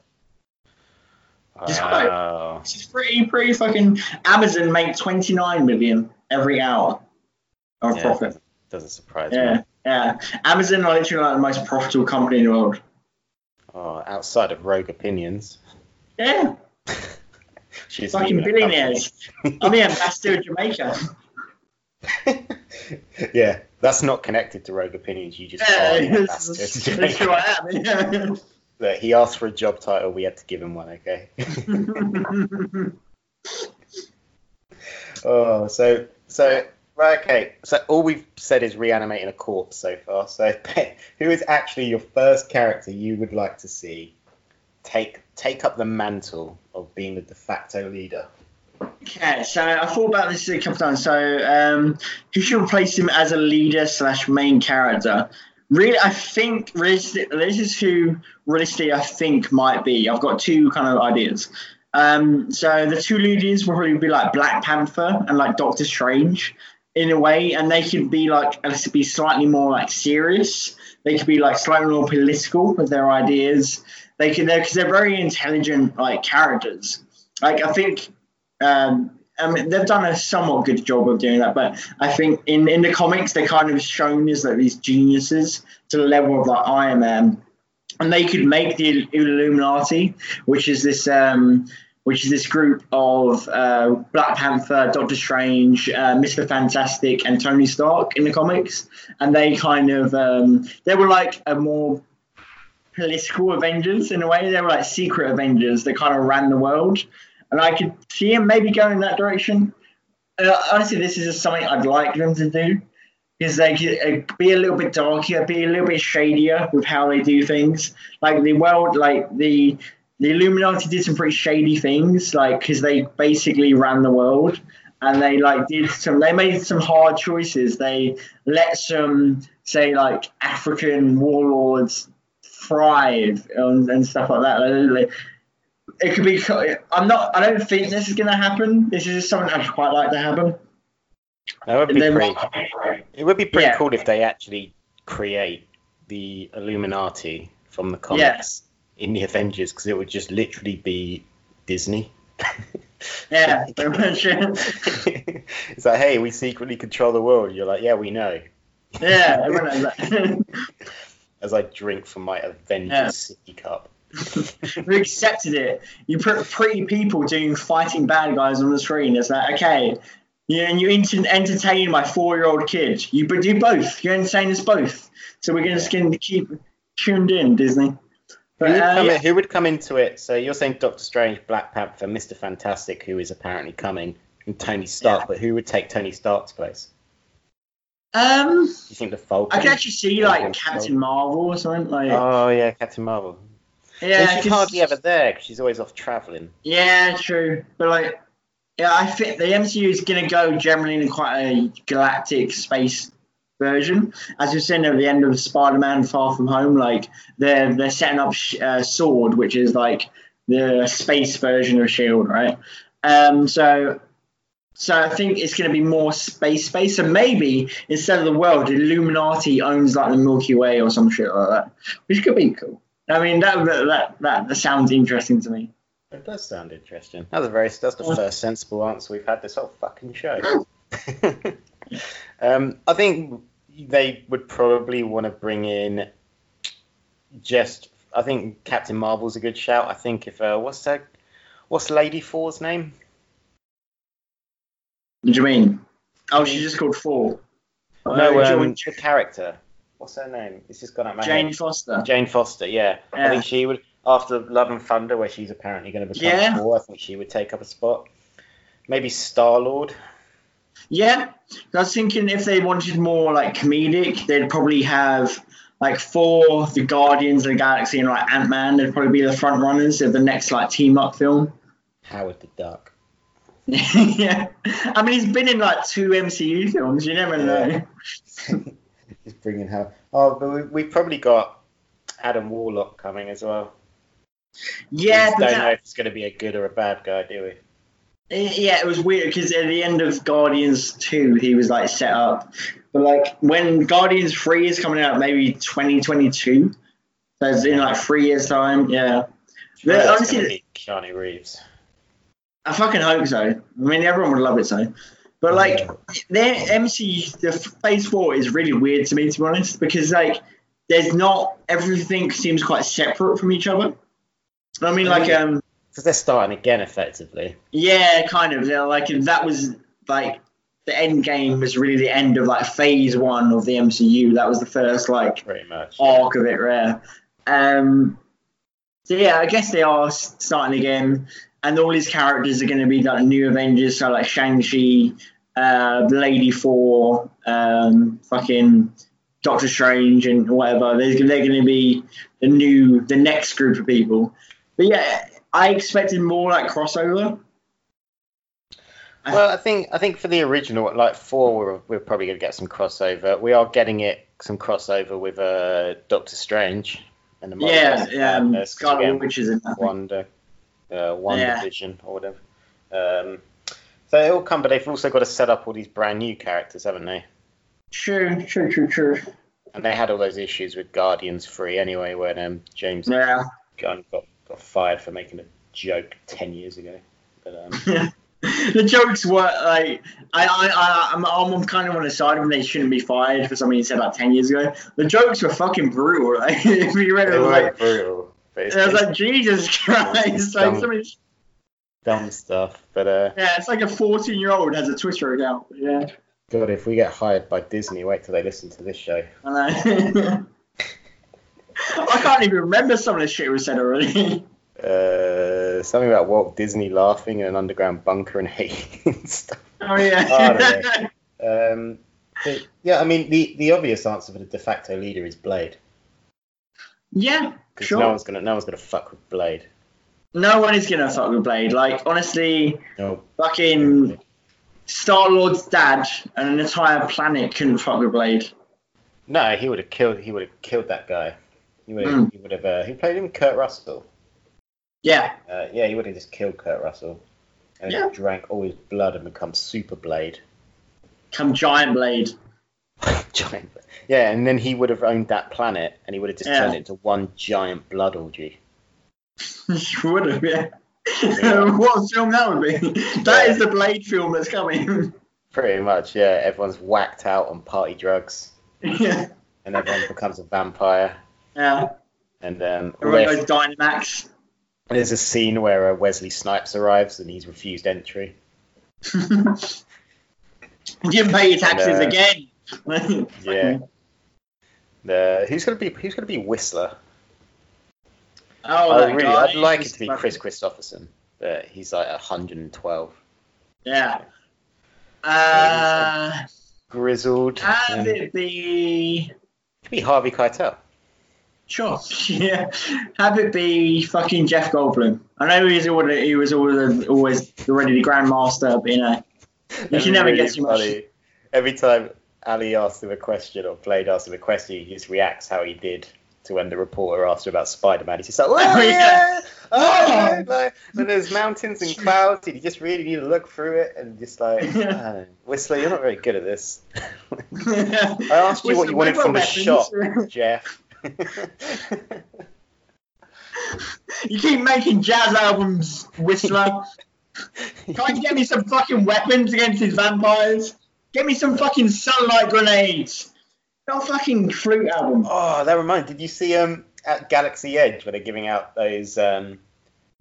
Just Wow. Is pretty, pretty fucking. Amazon make 29 million every hour of Yeah, profit. Doesn't surprise Yeah, me. yeah. Amazon are literally like the most profitable company in the world. Oh, outside of Rogue Opinions. Yeah, <laughs> She's fucking billionaires. I'm the ambassador of Jamaica. <laughs> yeah, that's not connected to Rogue Opinions. You just Yeah, that's, that's who I am. Yeah. Look, he asked for a job title. We had to give him one. Okay. <laughs> oh, so so right. Okay. So all we've said is reanimating a corpse so far. So <laughs> who is actually your first character you would like to see take take up the mantle of being the de facto leader? Okay, so I thought about this a couple times. So, um, who should replace him as a leader slash main character? Really, I think this is who realistically I think might be. I've got two kind of ideas. Um, so the two leaders will probably be like Black Panther and like Doctor Strange in a way, and they could be like let's be slightly more like serious. They could be like slightly more political with their ideas. They can because they're very intelligent like characters. Like I think um, I mean, they've done a somewhat good job of doing that, but I think in, in the comics they're kind of shown as like these geniuses to the level of like Iron Man, and they could make the Illuminati, which is this um, which is this group of uh, Black Panther, Doctor Strange, uh, Mister Fantastic, and Tony Stark in the comics, and they kind of um, they were like a more political Avengers in a way. They were like secret Avengers that kind of ran the world and I could see him maybe going in that direction. Uh, honestly, this is just something I'd like them to do because they could uh, be a little bit darker, be a little bit shadier with how they do things. Like the world, like the the Illuminati did some pretty shady things, like because they basically ran the world and they like did some. They made some hard choices. They let some say like African warlords thrive and, and stuff like that. It could be. I'm not. I don't think this is going to happen. This is just something I'd quite like to happen. That would be pretty. It would be pretty Yeah. cool if they actually create the Illuminati from the comics Yes. in the Avengers, because it would just literally be Disney. <laughs> Yeah, <laughs> it's like, hey, we secretly control the world. You're like, yeah, we know. yeah, everyone knows <laughs> that. As I drink from my Avengers Yeah. City cup. We accepted it. You put pretty people doing fighting bad guys on the screen. It's like, okay, you and you ent- entertain my four-year-old kid. You but do both. You entertain us both. So we're going to keep tuned in, Disney. Who would, uh, come yeah. in, who would come into it? So you're saying Doctor Strange, Black Panther, Mister Fantastic, who is apparently coming, and Tony Stark. Yeah. But who would take Tony Stark's place? Um, you think the Falcon? I could actually see like. Captain Marvel or something like. Oh yeah, Captain Marvel. Yeah, Yeah, she's hardly ever there because she's always off traveling. Yeah, true. But like, yeah, I think the MCU is gonna go generally in quite a galactic space version. As you've seen at the end of Spider-Man: Far From Home, like they're they're setting up sh- uh, Sword, which is like the space version of Shield, right? Um, so. So I think it's going to be more space space. So maybe instead of the world, Illuminati owns like the Milky Way or some shit like that, which could be cool. I mean, that that that, that sounds interesting to me. It does sound interesting. That's a very that's the first sensible answer we've had this whole fucking show. <laughs> um, I think they would probably want to bring in just. I think Captain Marvel's a good shout. I think if uh, what's that? What's Lady Thor's name? What do you mean? Oh, she's just called Four. no, Uh, um, the character. What's her name? It's just gone out my Jane head. Foster. Jane Foster. Yeah. I think she would after Love and Thunder, where she's apparently going to become Yeah. Thor. I think she would take up a spot. Maybe Star Lord. Yeah, I was thinking if they wanted more like comedic, they'd probably have like four the Guardians of the Galaxy and like Ant Man. They'd probably be the front runners of the next like team up film. Howard the Duck. <laughs> yeah, I mean he's been in like two MCU films. You never know. <laughs> Just bringing her. Oh, but we, we've probably got Adam Warlock coming as well. Yeah, we but don't that- know if it's going to be a good or a bad guy, do we? Eh, yeah, it was weird because at the end of Guardians 2, he was like set up. But like when Guardians 3 is coming out, maybe 2022, so it's in like three years' time. Yeah, Yeah, honestly- Keanu Reeves. I fucking hope so. I mean, everyone would love it so. But like, their MC, the Phase 4 is really weird to me, to be honest, because like, there's not everything seems quite separate from each other. I mean, like, um, Because they're starting again, effectively. Yeah, kind of. Yeah, like that was like the end game was really the end of like phase one of the MCU. That was the first like Pretty much. arc of it, rare. Um, so yeah, I guess they are starting again, and all these characters are going to be like new Avengers. So like Shang Chi, uh, Lady Thor, um, fucking Doctor Strange, and whatever. They're, they're going to be the new, the next group of people. But yeah, I expected more like crossover. Well, I think I think for the original, like four, we're, we're probably going to get some crossover. We are getting it some crossover with uh, Doctor Strange and the Yeah, yeah. um, Scarlet Witch is in. Wonder, uh, Wonder Yeah. Vision or whatever. Um, it all come, but they've also got to set up all these brand new characters, haven't they? True, true, true, true. And they had all those issues with Guardians Three anyway, when um, James Yeah. Gunn got, got fired for making a joke ten years ago. But um, <laughs> the jokes were like I I I I'm, I'm kind of on the side of them. They shouldn't be fired for something he said about ten years ago. The jokes were fucking brutal. Like <laughs> if you read it, they it was were like brutal. It was like Jesus <laughs> Christ. Like Dumb. somebody, dumb stuff. But uh, yeah, it's like a 14 year old has a Twitter account. Yeah, God, if we get hired by Disney, wait till they listen to this show. I know. <laughs> I can't even remember some of the shit we said already. <laughs> Uh, something about Walt Disney laughing in an underground bunker and <laughs> hating stuff. Oh yeah. I Um, yeah, I mean, the, the obvious answer for the de facto leader is Blade. yeah, Because sure. no one's gonna no one's gonna fuck with Blade. No one is gonna fuck with Blade. Like honestly, No. fucking Star Lord's dad and an entire planet couldn't fuck with Blade. No, he would have killed. He would have killed that guy. He would have. Mm. He would have. Uh, who played him? Kurt Russell. Yeah. Uh, yeah, he would have just killed Kurt Russell, and Yeah. drank all his blood and become Super Blade. Come Giant Blade. <laughs> giant. Yeah, and then he would have owned that planet, and he would have just Yeah. turned it into one giant blood orgy. <laughs> Would have, yeah. Yeah. <laughs> what a film that would be. That is Yeah. the Blade film that's coming. Pretty much, yeah. Everyone's whacked out on party drugs, yeah. and everyone becomes a vampire. Yeah. And um, Everyone goes Dynamax. there's a scene where uh, Wesley Snipes arrives, and he's refused entry. you <laughs> didn't pay your taxes And, uh, again. Yeah. The who's gonna be who's gonna be Whistler? Oh, I really, guy. I'd like it to be Kris Kristofferson, but he's like 112, Yeah. Uh, grizzled. have and- it be. could be Harvey Keitel. Sure. <laughs> Yeah. Have it be fucking Jeff Goldblum. I know he's he was always always already the grandmaster, but you know <laughs> you can never really get too much. Every time Ali asks him a question or Blade asks him a question, he just reacts how he did to when the reporter asked him about Spider-Man. He's just like, oh, yeah. oh, yeah. <laughs> Like, when there's mountains and clouds, and you just really need to look through it and just like. <laughs> "Oh, Whistler, you're not very good at this. <laughs> I asked you what you wanted from the shop, Jeff. you keep making jazz albums, Whistler. Can't you get me some fucking weapons against these vampires? Get me some fucking sunlight grenades. Not fucking flute album. Oh, that reminds. Did you see um at Galaxy Edge where they're giving out those um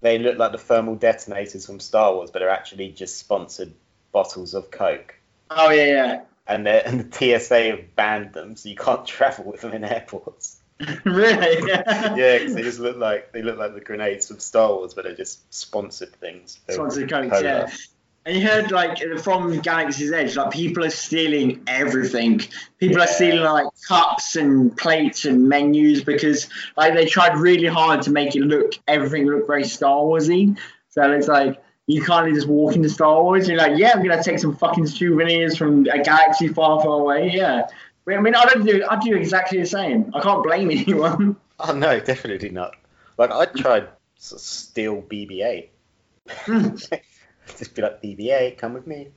they look like the thermal detonators from Star Wars, but they're actually just sponsored bottles of Coke. Oh yeah, yeah. And and the TSA have banned them, so you can't <laughs> travel with them in airports. <laughs> really? <laughs> yeah, because they just look like they look like the grenades from Star Wars, but they're just sponsored things. They're Sponsored Coke, yeah. And you heard like from Galaxy's Edge, like people are stealing everything. People are stealing like cups and plates and menus because like they tried really hard to make it look everything look very Star Warsy. So it's like you can't just walk into Star Wars. You're like, yeah, I'm gonna take some fucking souvenirs from a galaxy far, far away. Yeah. I mean, I don't do. I do exactly the same. I can't blame <laughs> anyone. Oh no, definitely not. Like I tried to steal BB-8. <laughs> just be like BB-8, come with me.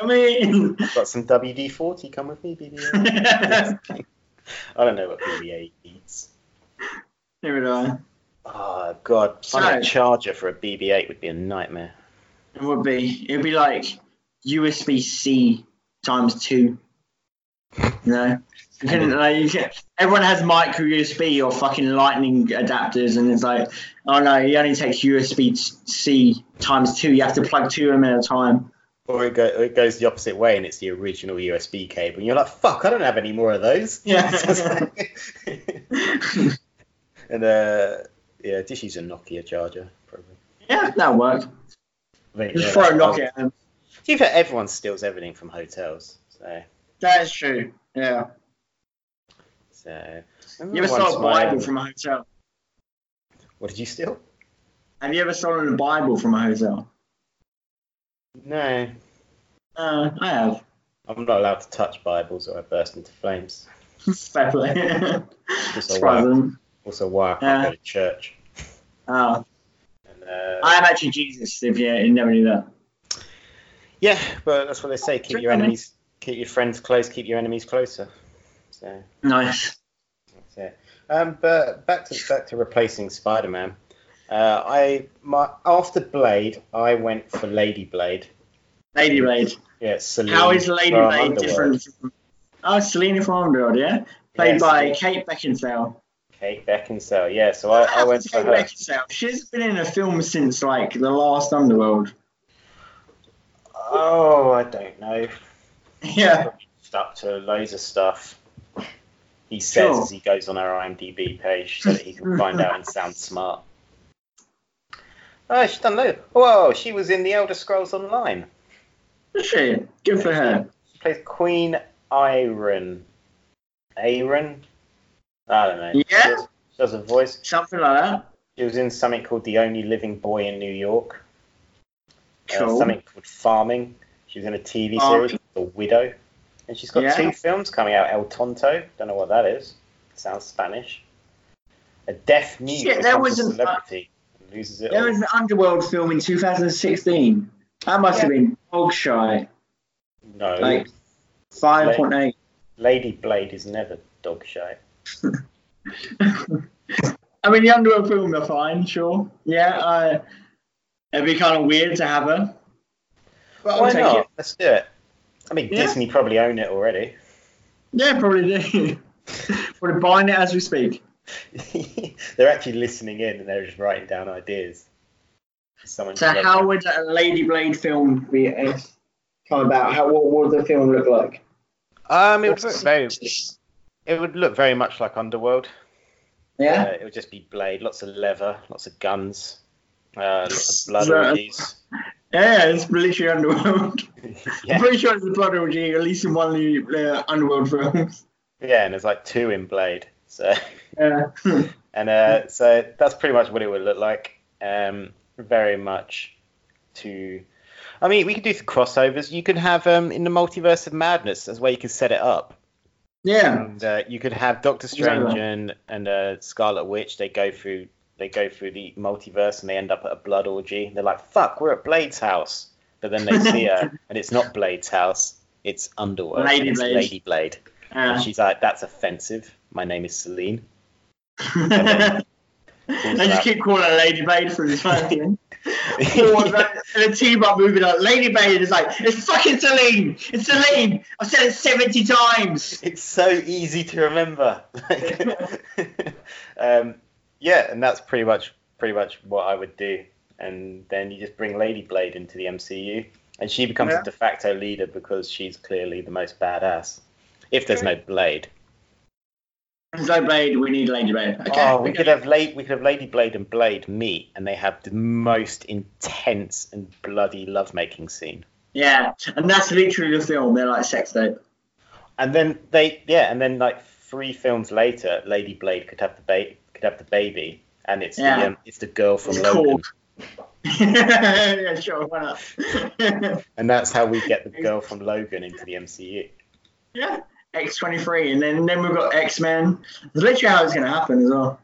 I mean, Got some WD-40, come with me, BB-8. <laughs> I don't know what BB-8 eats. here we are. Oh god, finding a charger for a BB-8 would be a nightmare. It would be. It would be like USB C times two. No. You can, like, you can, everyone has micro USB or fucking lightning adapters, and it's like, oh no, it only takes USB C times two. You have to plug two of them at a time. Or it, go, or it goes the opposite way and it's the original USB cable. And you're like, fuck, I don't have any more of those. Yeah. <laughs> <laughs> and uh, yeah, just use a Nokia charger, probably. yeah, that'll work. I think, Just yeah, throw a Nokia at them. To be fair, everyone steals everything from hotels. So, That is true. Yeah. so I You ever once stole a Bible from a hotel? What did you steal? Have you ever stolen a Bible from a hotel? No, Uh, I have. I'm not allowed to touch Bibles or I burst into flames. Fair play. Just a Surprising. Also, why I can't Yeah. go to church. Oh, And, uh, I am actually Jesus. If you, you never knew that. yeah, but that's what they say. Keep your man. enemies, keep your friends close, keep your enemies closer. So Nice. that's it. Um, but back to back to replacing Spider-Man. Uh, I my after Blade, I went for Lady Blade. Lady Blade. Yeah, How is Lady Blade Underworld. different from? Oh, Selena from Underworld, yeah. Played Yes. by Kate Beckinsale. Kate Beckinsale. Yeah, so I, I went for Kate her. Beckinsale. She's been in a film since like the last Underworld. Oh, I don't know. Yeah. Stuck to loads of stuff. He says Sure. as he goes on our IMDb page so that he can find out and sound smart. Oh, she's done loads. Whoa, she was in the Elder Scrolls Online. Is she? Good for her. She plays Queen Iron. Aaron? I don't know. Yeah? She does, she does a voice. Something like that. She was in something called The Only Living Boy in New York. Uh, something called Farming. She was in a TV Farming. series, The Widow. And she's got Yeah. two films coming out. El Tonto. Don't know what that is. Sounds Spanish. A deaf mute Shit, there becomes a wasn't- celebrity loses it There all. was an Underworld film in 2016. That must have been dog shy. No, Like 5.8. Lady Blade is never dog shy. <laughs> I mean, the Underworld film are fine, sure. Yeah, uh, it'd be kind of weird to have her. But Why not? it. Let's do it. I mean, Yeah. Disney probably own it already. Yeah, probably do. <laughs> We're buying it as we speak. <laughs> they're actually listening in and they're just writing down ideas. Someone So, how down- would a Lady Blade film be uh, come about? How what would the film look like? Um, it would look very. It would look very much like Underworld. Yeah. Uh, it would just be Blade, lots of leather, lots of guns, uh, lots of blood So- orgies. Yeah, it's literally Underworld. <laughs> I'm pretty sure it's a orgy, at least in one of the uh, Underworld films. yeah, and there's like two in Blade. So, Yeah. <laughs> and uh, so that's pretty much what it would look like. Um, very much to. I mean, we could do the crossovers. You could have um, in the multiverse of madness as where you can set it up. yeah. and uh, you could have Doctor Strange Exactly. and and uh, Scarlet Witch. They go through they go through the multiverse and they end up at a blood orgy. They're like, "Fuck, we're at Blade's house," but then they see her <laughs> and it's not Blade's house. It's Underworld. Lady it's Blade. Lady Blade. Yeah. And she's like, "That's offensive. My name is Selene." <laughs> they just keep calling her Lady Blade for this fucking. <laughs> Or and the team up moving like Lady Blade is like, it's fucking Selene! It's Selene! I've said it 70 times! It's so easy to remember. um, yeah, and that's pretty much pretty much what I would do. And then you just bring Lady Blade into the MCU, and she becomes Yeah. a de facto leader because she's clearly the most badass. If there's no Blade, If There's no Blade, we need Lady Blade. Okay. oh, we okay. could have Lady, we could have Lady Blade and Blade meet, and they have the most intense and bloody lovemaking scene. Yeah, and that's literally the film. They're like sex tape. And then they, yeah, and then like three films later, Lady Blade could have the ba- could have the baby, and it's Yeah. the um, it's the girl from It's Logan, called. <laughs> yeah, sure, why not? <laughs> and that's how we get the girl from Logan into the MCU. yeah, X23, and then, then we've got X Men. That's literally how it's going to happen as well.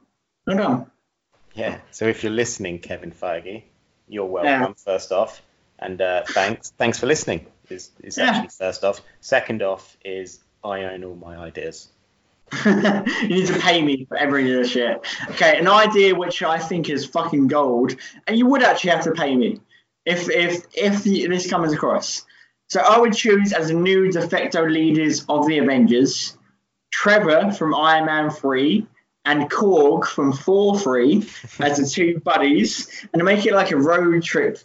Well done. Yeah. So if you're listening, Kevin Feige, you're welcome. Yeah. First off, and uh, thanks thanks for listening. Is is Yeah. actually first off. Second off is I own all my ideas. <laughs> you need to pay me for every this shit. Okay, an idea which I think is fucking gold, and you would actually have to pay me if if if this comes across. So I would choose as new de facto leaders of the Avengers, Trevor from Iron Man 3 and Korg from Thor 3 as the two buddies, and make it like a road trip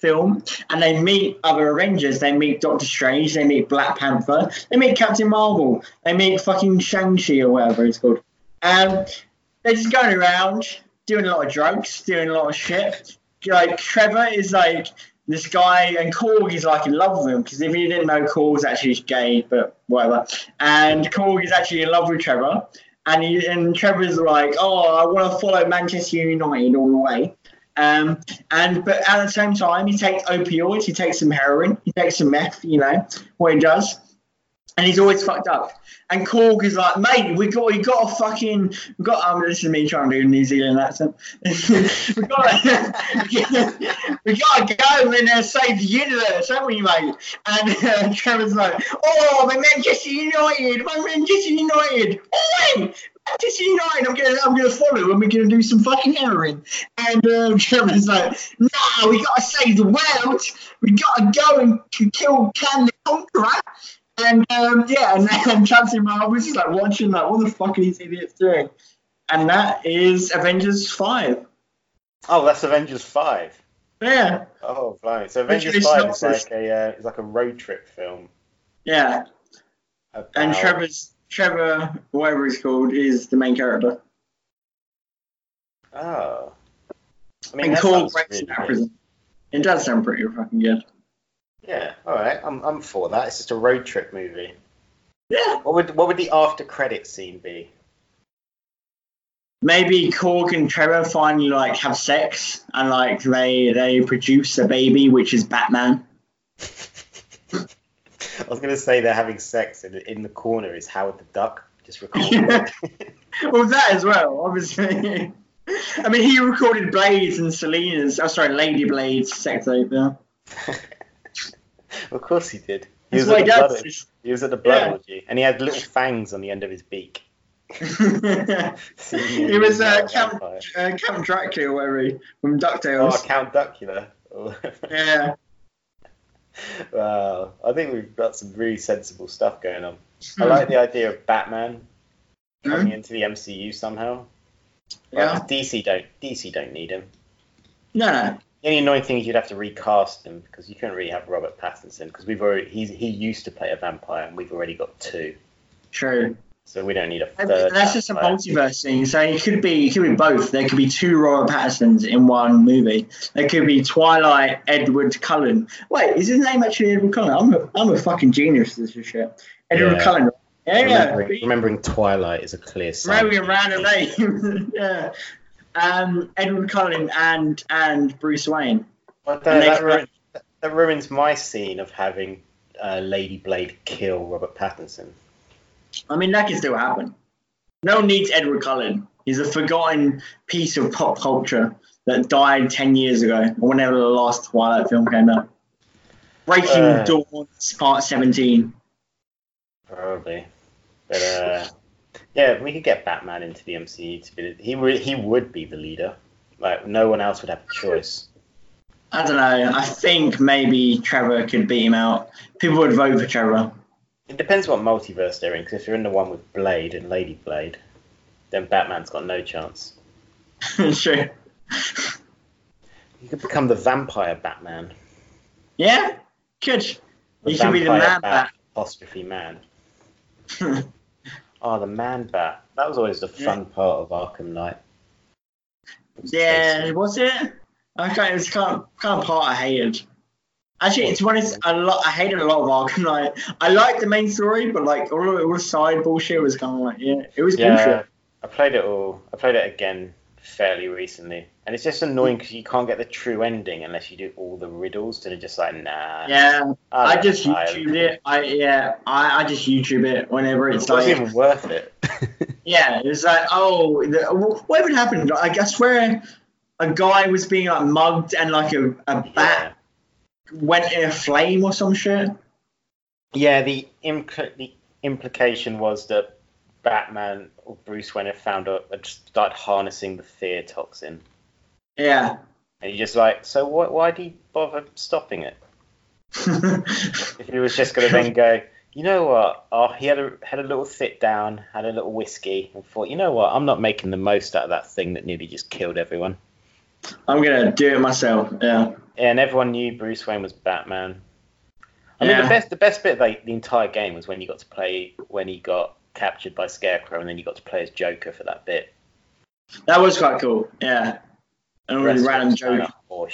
film. And they meet other Avengers. They meet Doctor Strange. They meet Black Panther. They meet Captain Marvel. They meet fucking Shang-Chi or whatever it's called. And they're just going around doing a lot of drugs, doing a lot of shit. Like Trevor is like this guy, and Korg is like in love with him because if you didn't know, Korg's actually gay, but whatever. And Korg is actually in love with Trevor, and he, and Trevor's like, oh, I want to follow Manchester United all the way. Um, and but at the same time, he takes opioids, he takes some heroin, he takes some meth, you know what he does, and he's always fucked up. And Korg is like, mate, we got we got a fucking we got um this is me trying to do a New Zealand accent. <laughs> we got <laughs> we got to go and uh, save the universe, haven't we, mate? And uh, Trevor's like, oh, my Manchester United, my Manchester United, oi! Manchester United, I'm gonna I'm gonna follow and we're gonna do some fucking heroin. And <laughs> Trevor's like, no, we gotta save the world. We gotta go and kill Kang the Conqueror. And um, yeah, and then <laughs> Chancellor Marvel was just like watching like, what the fuck are these idiots doing? And that is Avengers Five. Oh, that's Avengers Five. Yeah, Oh, blimey. So Avengers Five is like a uh, is like a road trip film. yeah. About, And Trevor's Trevor, whatever he's called, is the main character. Oh. I mean, and sounds breaks really prison. It does sound pretty fucking good. Yeah, all right. I'm, I'm for that. It's just a road trip movie. Yeah. What would what would the after credit scene be? Maybe Korg and Trevor finally like have sex and like they they produce a baby which is Batman. <laughs> I was gonna say they're having sex, and in the corner is Howard the Duck just recording. it. well, that as well, obviously. I mean, he recorded Blades and Selena's. Oh, sorry, Lady Blade's sex tape. Yeah. of course he did. He was, he blood, he was at the blood Yeah. orgy, and he had little fangs on the end of his beak. <laughs> he was uh, Count, uh, Count Dracula, or whatever, he- from Oh, DuckTales. Count Duckula. <laughs> Yeah. Wow, I think we've got some really sensible stuff going on. I hmm. like the idea of Batman hmm? coming into the MCU somehow. Yeah. Like, DC don't DC don't need him. No, no. The only annoying thing is you'd have to recast him because you couldn't really have Robert Pattinson because we've already he's, he used to play a vampire and we've already got two, True. So we don't need a third. That's just a multiverse thing. So it could be it could be both. There could be two Robert Pattersons in one movie. There could be Twilight Edward Cullen. Wait, is his name actually Edward Cullen? I'm a, I'm a fucking genius at this shit. Edward Yeah. Cullen. Yeah, Remembering, yeah. remembering Twilight is a clear sign. Remembering a random name. <laughs> yeah. Um, Edward Cullen and and Bruce Wayne. Well, that, that, ruin, that ruins my scene of having uh, Lady Blade kill Robert Pattinson. I mean, that can still happen. No one needs Edward Cullen. He's a forgotten piece of pop culture that died 10 years ago, or whenever the last Twilight film came out. Breaking Uh. Dawn, Part 17. Probably, but uh, yeah, we could get Batman into the MCU to be. He would he would be the leader. Like no one else would have a choice. I don't know. I think maybe Trevor could beat him out. People would vote for Trevor. It depends what multiverse they're in. Because if you're in the one with Blade and Lady Blade, then Batman's got no chance. <laughs> sure. You could become the vampire Batman. Yeah? Could. The You could be the man bat. Apostrophe man. Oh, <laughs> the man bat. That was always the fun part of Arkham Knight. Was Yeah, was it? I kind it was kind of, kind of part I hated. Actually, it's one. honest, a lot, I hated a lot of Arkham Knight. I liked the main story, but like all, of all the side bullshit was kind of like, yeah, it was Yeah, bullshit. I played it all. I played it again fairly recently, and it's just annoying because you can't get the true ending unless you do all the riddles. And it's just like, nah. Yeah, I don't just. YouTube it. I yeah, I, I just YouTube it whenever It it's wasn't like, even worth it. <laughs> yeah, it's like, oh, the, what even happened? Like, I where a guy was being like mugged and like a, a yeah. bat went in a flame or some shit. Yeah, the, impl- the implication was that Batman or Bruce Wayne had found out had started harnessing the fear toxin, Yeah. and you just like, so why why did he bother stopping it? <laughs> If he was just going to then go, you know what? Oh, he had a had a little sit down, had a little whiskey, and thought, you know what? I'm not making the most out of that thing that nearly just killed everyone. I'm gonna do it myself. Yeah. And everyone knew Bruce Wayne was Batman. I mean, Yeah. the best the best bit of like, the entire game was when you got to play when he got captured by Scarecrow, and then you got to play as Joker for that bit. That was quite cool. Yeah. And all The the rest random was kind joke.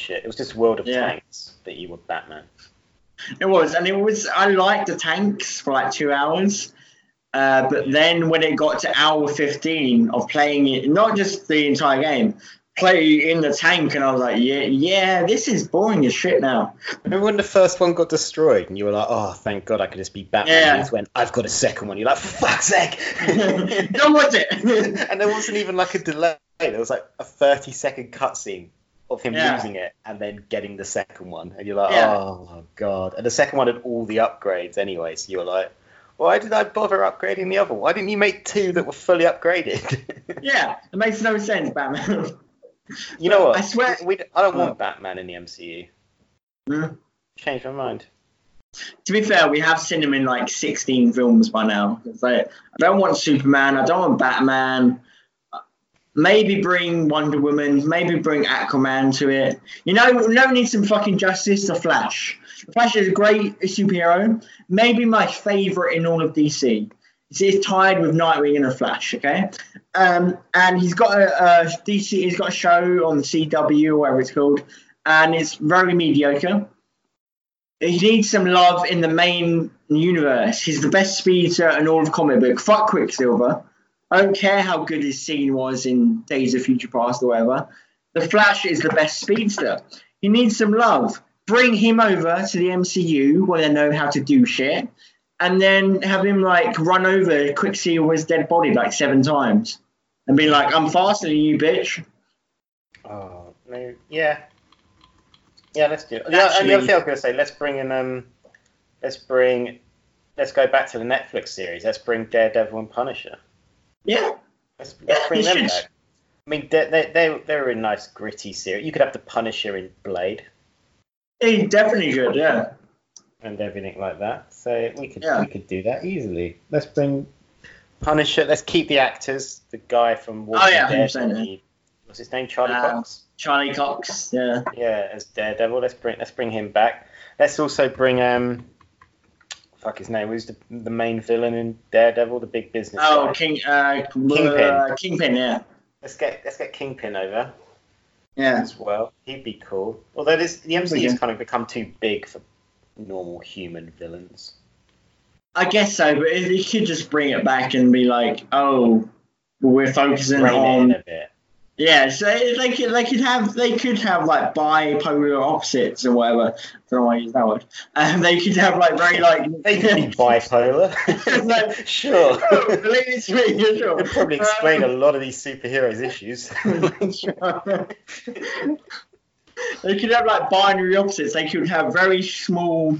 It was just World of Yeah. Tanks that you were Batman. It was, and it was. I liked the tanks for like two hours, uh, but then when it got to hour fifteen of playing it, not just the entire game, play in the tank, and I was like, yeah, yeah, this is boring as shit now. Remember when the first one got destroyed, and you were like, "Oh, thank God, I could just be Batman." Yeah. And went, "I've got a second one." You're like, "For fuck's sake!" <laughs> Done with it. <laughs> and there wasn't even like a delay. There was like a 30 second cutscene of him Yeah. losing it and then getting the second one, and you're like, Yeah. "Oh god!" And the second one had all the upgrades anyway, so you were like, "Why did I bother upgrading the other? Why didn't you make two that were fully upgraded?" <laughs> yeah, it makes no sense, Batman. You know what? I swear- we, I don't want Batman in the MCU. Mm. Change my mind. to be fair, we have seen him in like 16 films by now. Like, I don't want Superman. I don't want Batman. Maybe bring Wonder Woman. Maybe bring Aquaman to it. You know, no need some fucking justice. The Flash. The Flash is a great superhero. Maybe my favorite in all of DC. He's tied with Nightwing and the Flash. Okay, um, and he's got a, a DC. He's got a show on the CW or whatever it's called, and it's very mediocre. He needs some love in the main universe. He's the best speedster in all of comic book. Fuck Quicksilver. I don't care how good his scene was in Days of Future Past or whatever. The Flash is the best speedster. He needs some love. Bring him over to the MCU where they know how to do shit, and then have him like run over Quicksilver's dead body like seven times, and be like, "I'm faster than you, bitch." Oh no, yeah, yeah. Let's do it. Yeah, and the other thing I was going to say, let's bring in um, let's bring, let's go back to the Netflix series. Let's bring Daredevil and Punisher. Yeah, Let's, let's Yeah, bring them should. back. I mean, they they they they're a nice gritty series. You could have the Punisher in Blade he definitely could. Yeah, and everything like that. So we could Yeah. we could do that easily. Let's bring Punisher. Let's keep the actors. The guy from Walking Oh, yeah, Dead. 100%, yeah. the- What's his name? Charlie Uh, Cox. Charlie Cox. Yeah, Yeah, as Daredevil. Let's bring let's bring him back. Let's also bring um, fuck his name. Who's the the main villain in Daredevil? The big business. Oh, guy. King, uh, Kingpin. Uh, Kingpin, yeah. Let's get let's get Kingpin over Yeah. as well. He'd be cool. Although this the MCU's Yeah. kind of become too big for normal human villains. I guess so, but you could just bring it back and be like, oh, we're focusing Rein on. in a bit. Yeah, so they could, they could have they could have like bipolar opposites or whatever. I don't know why I use that word. And they could have like very like <laughs> They could be <laughs> bipolar. <laughs> No. sure. Believe me, you're sure. It'd probably explain a lot of these superheroes' issues. They could have like binary opposites. They could have very small,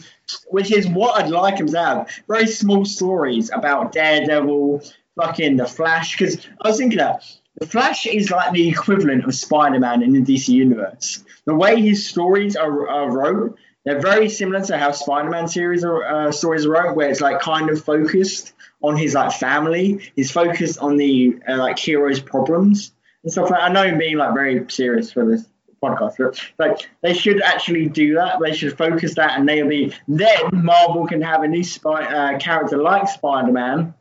which is what I'd like them to have. Very small stories about Daredevil, fucking the Flash. Because I was thinking that the Flash is like the equivalent of Spider-Man in the DC universe. The way his stories are, are wrote, they're very similar to how Spider-Man series uh, stories are wrote, where it's like kind of focused on his like family. He's focused on the uh, like hero's problems and stuff like. I know being like very serious for this podcast, but like they should actually do that. They should focus that, and they'll be then Marvel can have a new spy, uh, character like Spider-Man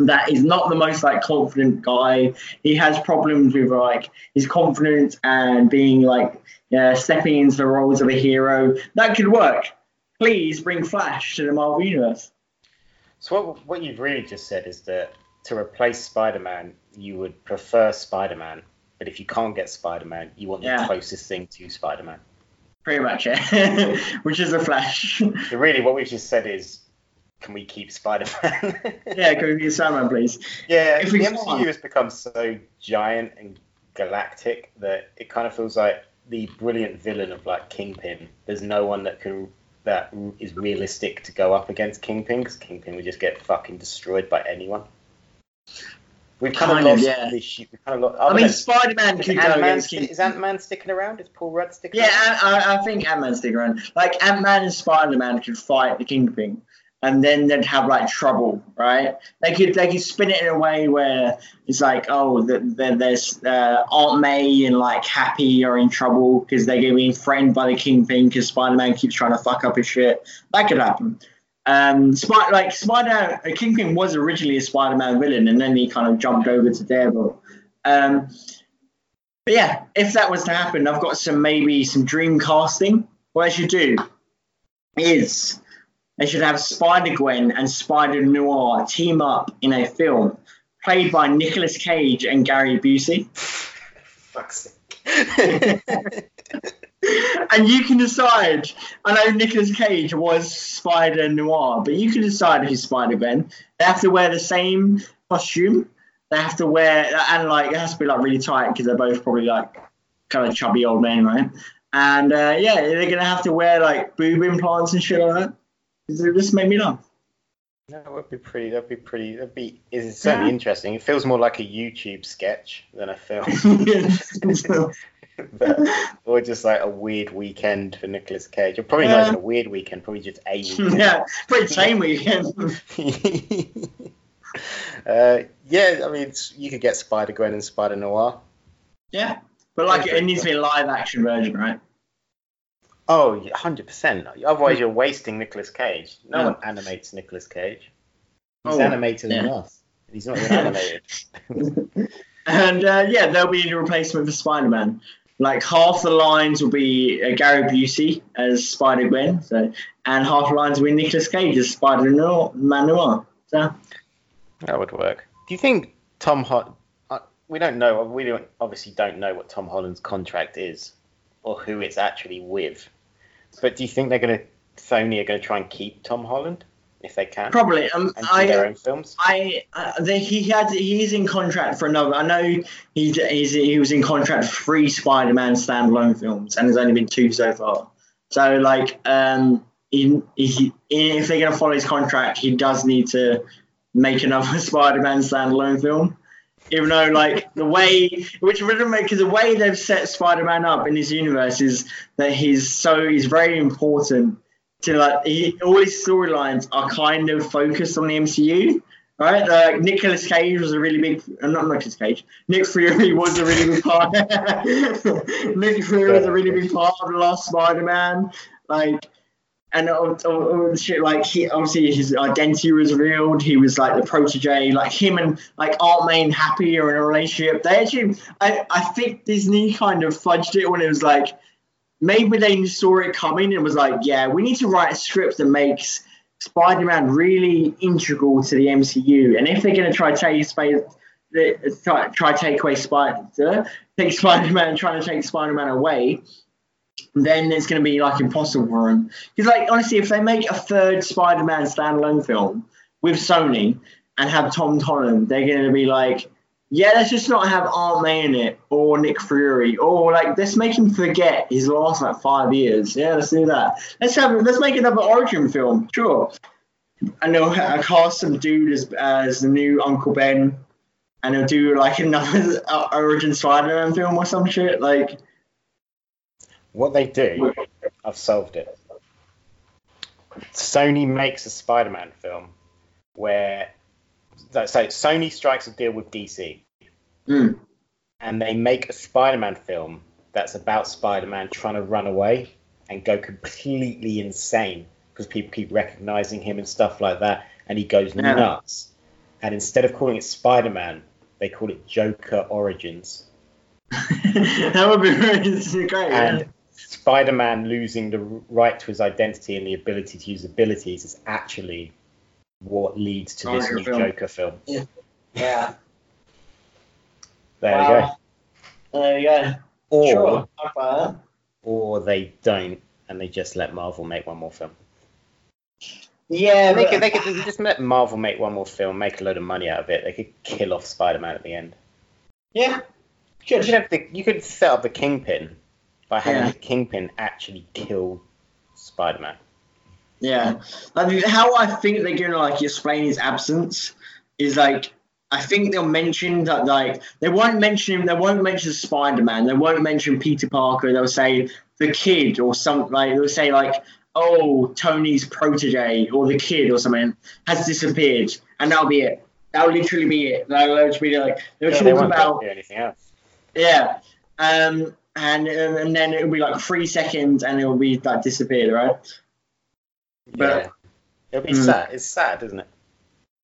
that is not the most like confident guy. He has problems with like his confidence and being like uh, stepping into the roles of a hero. That could work. Please bring Flash to the Marvel universe. So what what you've really just said is that to replace Spider-Man, you would prefer Spider-Man, but if you can't get Spider-Man, you want Yeah. the closest thing to Spider-Man. Pretty much, yeah. <laughs> Which is the Flash. So really, what we've just said is, can we keep Spider-Man? <laughs> yeah, go get Sandman, please. yeah. If the MCU has become so giant and galactic that it kind of feels like the brilliant villain of like Kingpin. There's no one that can that is realistic to go up against Kingpin because Kingpin would just get fucking destroyed by anyone. We've kind, Kind of of, lost yeah. this. We've kind of lost. I mean, Spider Man Is could Ant-Man, against sti- is Ant-Man sticking around? Is Paul Rudd sticking Yeah, around? I, I- I think Ant Man sticking around. Like Ant Man and Spider Man could fight the Kingpin, and then they'd have like trouble, right? They could they could spin it in a way where it's like, oh, the, the, there's uh, Aunt May and like Happy are in trouble because they're getting threatened by the Kingpin because Spider Man keeps trying to fuck up his shit. That could happen. Um, Spider like Spider uh, Kingpin was originally a Spider Man villain, and then he kind of jumped over to Daredevil. Um, but yeah, if that was to happen, I've got some maybe some dream casting. What I should do is they should have Spider Gwen and Spider Noir team up in a film played by Nicolas Cage and Gary Busey. <laughs> Fuck's sake. <laughs> <laughs> and you can decide. I know Nicolas Cage was Spider Noir, but you can decide who's Spider Gwen. They have to wear the same costume. They have to wear, and like it has to be like really tight because they're both probably like kind of chubby old men, right? And uh, yeah, they're gonna have to wear like boob implants and shit like that. It just made me laugh. That would be pretty. That'd be pretty. That'd be. It's certainly Yeah. interesting. It feels more like a YouTube sketch than a film, <laughs> <laughs> <laughs> or just like a weird weekend for Nicolas Cage. Or probably not even a weird weekend. Probably just a <laughs> weekend. yeah, pretty tame weekend. <laughs> uh, yeah, I mean, you could get Spider Gwen and Spider Noir. yeah, but like it needs to be a live action version, right? Oh, hundred percent. Otherwise, you're wasting Nicolas Cage. No Yeah. one animates Nicolas Cage. He's Oh, animated yeah. enough. He's not even animated. And uh, yeah, there'll be a replacement for Spider Man. Like half the lines will be uh, Gary Busey as Spider Gwen, so and half the lines will be Nicolas Cage as Spider Man Noir. So That would work. Do you think Tom Hol- uh, We don't know. We don't obviously don't know what Tom Holland's contract is, or who it's actually with. But do you think they're gonna Sony are gonna try and keep Tom Holland if they can probably, um, and do their I, own films? I, uh, the, he had, he's in contract for another. I know he, he's, he was in contract for three Spider Man standalone films, and there's only been two so far. So like, um, he, he, if they're gonna follow his contract, he does need to make another <laughs> Spider Man standalone film. Even though, like the way, which wouldn't make, because the way they've set Spider-Man up in this universe is that he's so he's very important to like he, all his storylines are kind of focused on the MCU, right? Like Nicolas Cage was a really big, uh, not Nicholas Cage, Nick Fury was a really big part. <laughs> Nick Fury was a really big part of the last Spider-Man, like. And all, all, all the shit, like he obviously his identity was revealed. He was like the protege, like him and like Aunt May and Happy are in a relationship. They actually, I, I think Disney kind of fudged it when it was like maybe they saw it coming and was like, yeah, we need to write a script that makes Spider-Man really integral to the MCU. And if they're going to try to take space, try, try to take away Spider, take Spider-Man, trying to take Spider-Man away, then it's going to be like impossible for them. Because like honestly, if they make a third Spider-Man standalone film with Sony and have Tom Holland, they're going to be like, yeah, let's just not have Aunt May in it or Nick Fury or like let's make him forget his last like five years. Yeah, let's do that. Let's have let's make another origin film. Sure. And they'll uh, cast some dude as as the new Uncle Ben, and they'll do like another <laughs> uh, origin Spider-Man film or some shit. Like What they do, I've solved it. Sony makes a Spider-Man film where so Sony strikes a deal with DC mm, and they make a Spider-Man film that's about Spider-Man trying to run away and go completely insane because people keep recognizing him and stuff like that and he goes Yeah. nuts. And instead of calling it Spider-Man, they call it Joker Origins. <laughs> that would be <laughs> great. yeah. and Spider-Man losing the right to his identity and the ability to use abilities is actually what leads to this new film. Joker film. Yeah. There Wow. You go. There you go. Or Sure. I'll buy that. or they don't and they just let Marvel make one more film. Yeah, They but- could, they could just let Marvel make one more film, make a load of money out of it. They could kill off Spider-Man at the end. yeah. You could, have the, you could set up the Kingpin by having Yeah. the Kingpin actually kill Spider-Man. Yeah, mean, how I think they're gonna like explain his absence is like I think they'll mention that like they won't mention him. They won't mention Spider Man. They won't mention Peter Parker. They'll say the kid or something. Like they'll say like oh Tony's protege or the kid or something has disappeared, and that'll be it. That'll literally be it. That'll just be like they'll Yeah, talk they about anything else. yeah. Um, and and then it'll be like three seconds, and it'll be like disappeared, right? But- yeah. It'll be Mm. sad. It's sad, isn't it?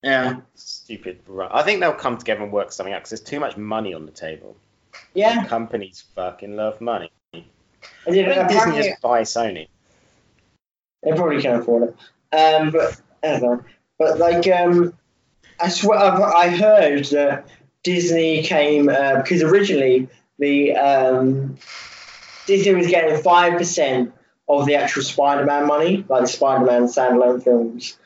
Yeah. Stupid. Right. I think they'll come together and work something out because there's too much money on the table. Yeah. Companies fucking love money. And Why yeah, Disney just buy Sony? They probably can afford it. Um, but I don't know. But like, um, I swear, I've, I heard that Disney came uh, because originally the um, Disney was getting five percent of the actual Spider-Man money, like the Spider-Man standalone films,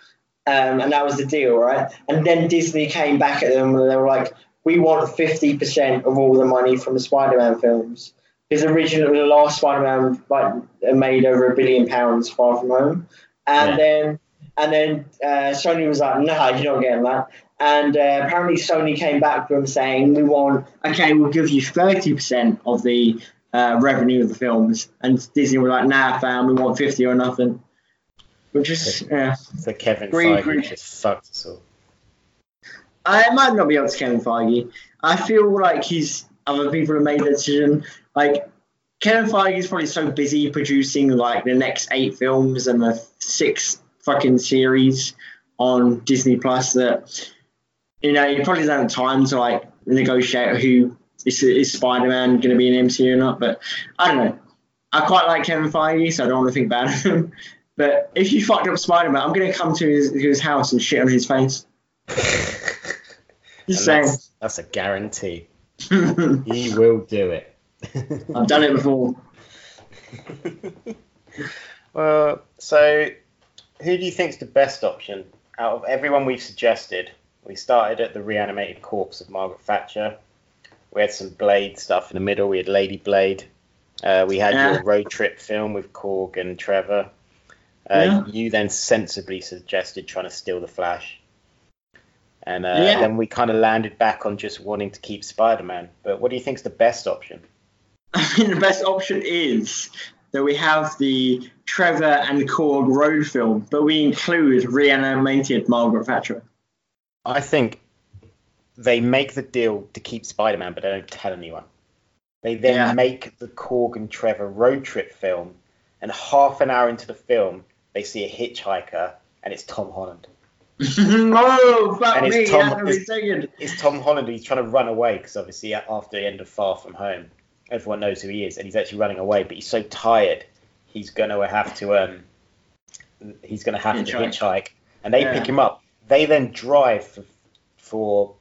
um, and that was the deal, right? And then Disney came back at them and they were like, "We want fifty percent of all the money from the Spider-Man films." Because originally the last Spider-Man like made over a billion pounds far from home, and Yeah. then and then uh, Sony was like, "Nah, you're not getting that." And uh, apparently Sony came back to them saying, "We want okay, we'll give you thirty percent of the uh, revenue of the films." And Disney were like, "Nah, fam, we want fifty or nothing." Which is yeah, So Kevin Agree, Feige agree. just fucked us all. I might not be able to Kevin Feige. I feel like he's other people have made the decision. Like Kevin Feige is probably so busy producing like the next eight films and the six fucking series on Disney Plus that you know he probably doesn't have time to like negotiate who is, is Spider Man going to be in MCU or not. But I don't know. I quite like Kevin Feige, so I don't want to think bad <laughs> of him. But if you fucked up Spider Man, I'm going to come to his, his house and shit on his face. <laughs> Just saying. That's, that's, a guarantee. <laughs> he will do it. I've done it before. well, so who do you think's the best option out of everyone we've suggested? We started at the reanimated corpse of Margaret Thatcher. We had some Blade stuff in the middle. We had Lady Blade. Uh, we had yeah. your road trip film with Korg and Trevor. Uh, yeah. You then sensibly suggested trying to steal the Flash. And uh, yeah. then we kind of landed back on just wanting to keep Spider Man. But what do you think is the best option? <laughs> I mean, the best option is that we have the Trevor and Korg road film, but we include reanimated Margaret Thatcher. I think they make the deal to keep Spider Man, but they don't tell anyone. They then yeah. make the Korg and Trevor road trip film, and half an hour into the film, they see a hitchhiker, and it's Tom Holland. <laughs> no, fuck and it's me. Tom, it's, it's, Tom Holland. He's trying to run away because obviously after the end of Far From Home, everyone knows who he is, and he's actually running away. But he's so tired, he's going to have to um, he's to have hitchhike. to hitchhike, and they yeah. pick him up. They then drive for, for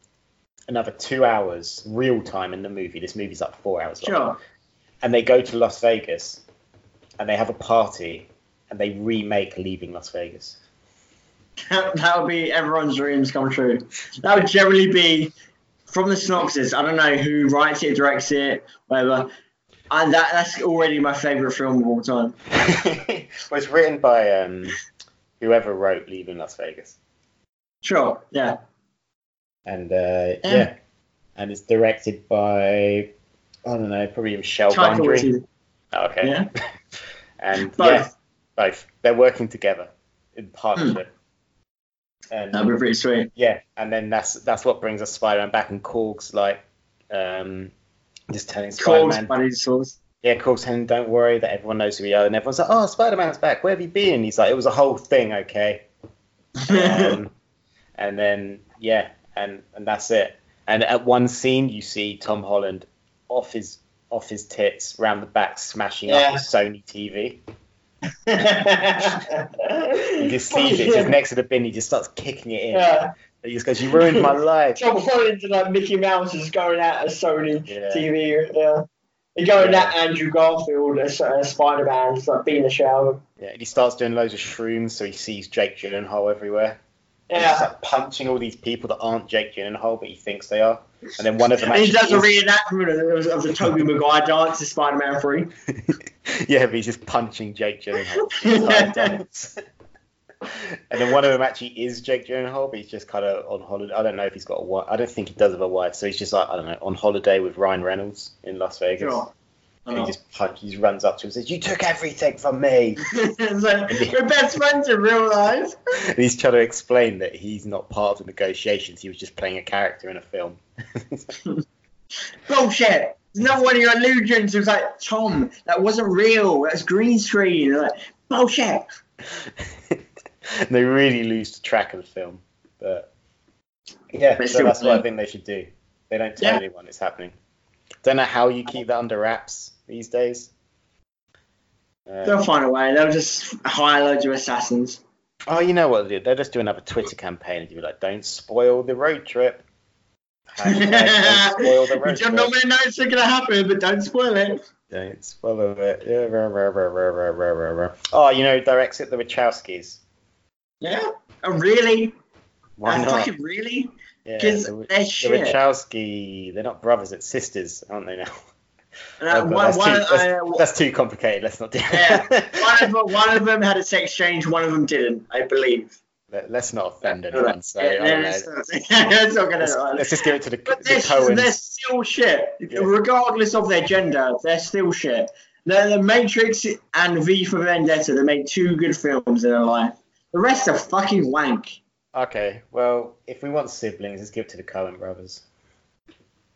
another two hours, real time in the movie. This movie's like four hours long. Sure. And they go to Las Vegas, and they have a party, and they remake Leaving Las Vegas. <laughs> that would be everyone's dreams come true. That would generally be from the synopsis. I don't know who writes it, directs it, whatever. And that, that's already my favourite film of all time. <laughs> well, it's written by um, whoever wrote Leaving Las Vegas. Sure, yeah. And uh, yeah. yeah. and it's directed by I don't know, probably Michel Gondry. Oh, okay. Yeah. <laughs> and both. yeah, both. They're working together in partnership. Hmm. And, That'd be pretty sweet. Yeah, and then that's that's what brings us Spider-Man back, and Korg's like um, just telling Spider-Man. Korg's Yeah, Korg's telling don't worry that everyone knows who we are, and everyone's like, oh, Spider-Man's back. Where have you been? He's like, it was a whole thing, okay. <laughs> Um, and then yeah, and and that's it. And at one scene, you see Tom Holland off his off his tits round the back, smashing yeah. up a Sony TV <laughs> he just sees it, yeah. just next to the bin, he just starts kicking it in. Yeah. He just goes, "You ruined my <laughs> life." Tom Holland and like Mickey Mouse is going out as Sony yeah. TV. Yeah. You're going yeah. at Andrew Garfield as uh, Spider Man, like being a shower. Yeah, and he starts doing loads of shrooms, so he sees Jake Gyllenhaal everywhere. Yeah. He's like punching all these people that aren't Jake Gyllenhaal, but he thinks they are. And then one of them. and he does is... a reenactment of, of the Tobey Maguire dance to Spider Man 3. <laughs> yeah, but he's just punching Jake Gyllenhaal. <laughs> <laughs> and then one of them actually is Jake Gyllenhaal, but he's just kind of on holiday. I don't know if he's got a wife. I don't think he does have a wife, so he's just like I don't know on holiday with Ryan Reynolds in Las Vegas. Sure. And he just punch, he runs up to him and says, "You took everything from me." <laughs> we're best friends in real life. <laughs> and he's trying to explain that he's not part of the negotiations. He was just playing a character in a film. <laughs> Bullshit. No one of your illusions. It was like Tom. That wasn't real. That was green screen. Like, Bullshit. they really lose the track of the film, but yeah, so that's what I think they should do. They don't tell yeah. anyone it's happening. Don't know how you keep that under wraps these days. Um, They'll find a way. They'll just hire loads of assassins. Oh, you know what they'll do? They'll just do another Twitter campaign and be like, "Don't spoil the road trip." don't <laughs> spoil the road trip. Not many notes are gonna happen, but don't spoil it. Don't spoil it. Yeah, rah, rah, rah, oh, you know, directs it the Wachowskis. Yeah. Oh, really? Why uh, not? Fucking really? Because yeah, the, they're shit. Wachowski, they're not brothers, it's sisters, aren't they now? Uh, <laughs> one, that's, one, too, that's, uh, that's, too, complicated. Let's not do yeah. one, of <laughs> them, one of them had a sex change, one of them didn't, I believe. Let, us not offend anyone. So yeah, yeah, <laughs> let's, not, let's, let's, just give it to the, but the Coens. They're still shit, yeah. regardless of their gender. They're still shit. The, the Matrix and V for Vendetta. They made two good films in their life. The rest are fucking wank. Okay, well, if we want siblings, let's give it to the Coen brothers.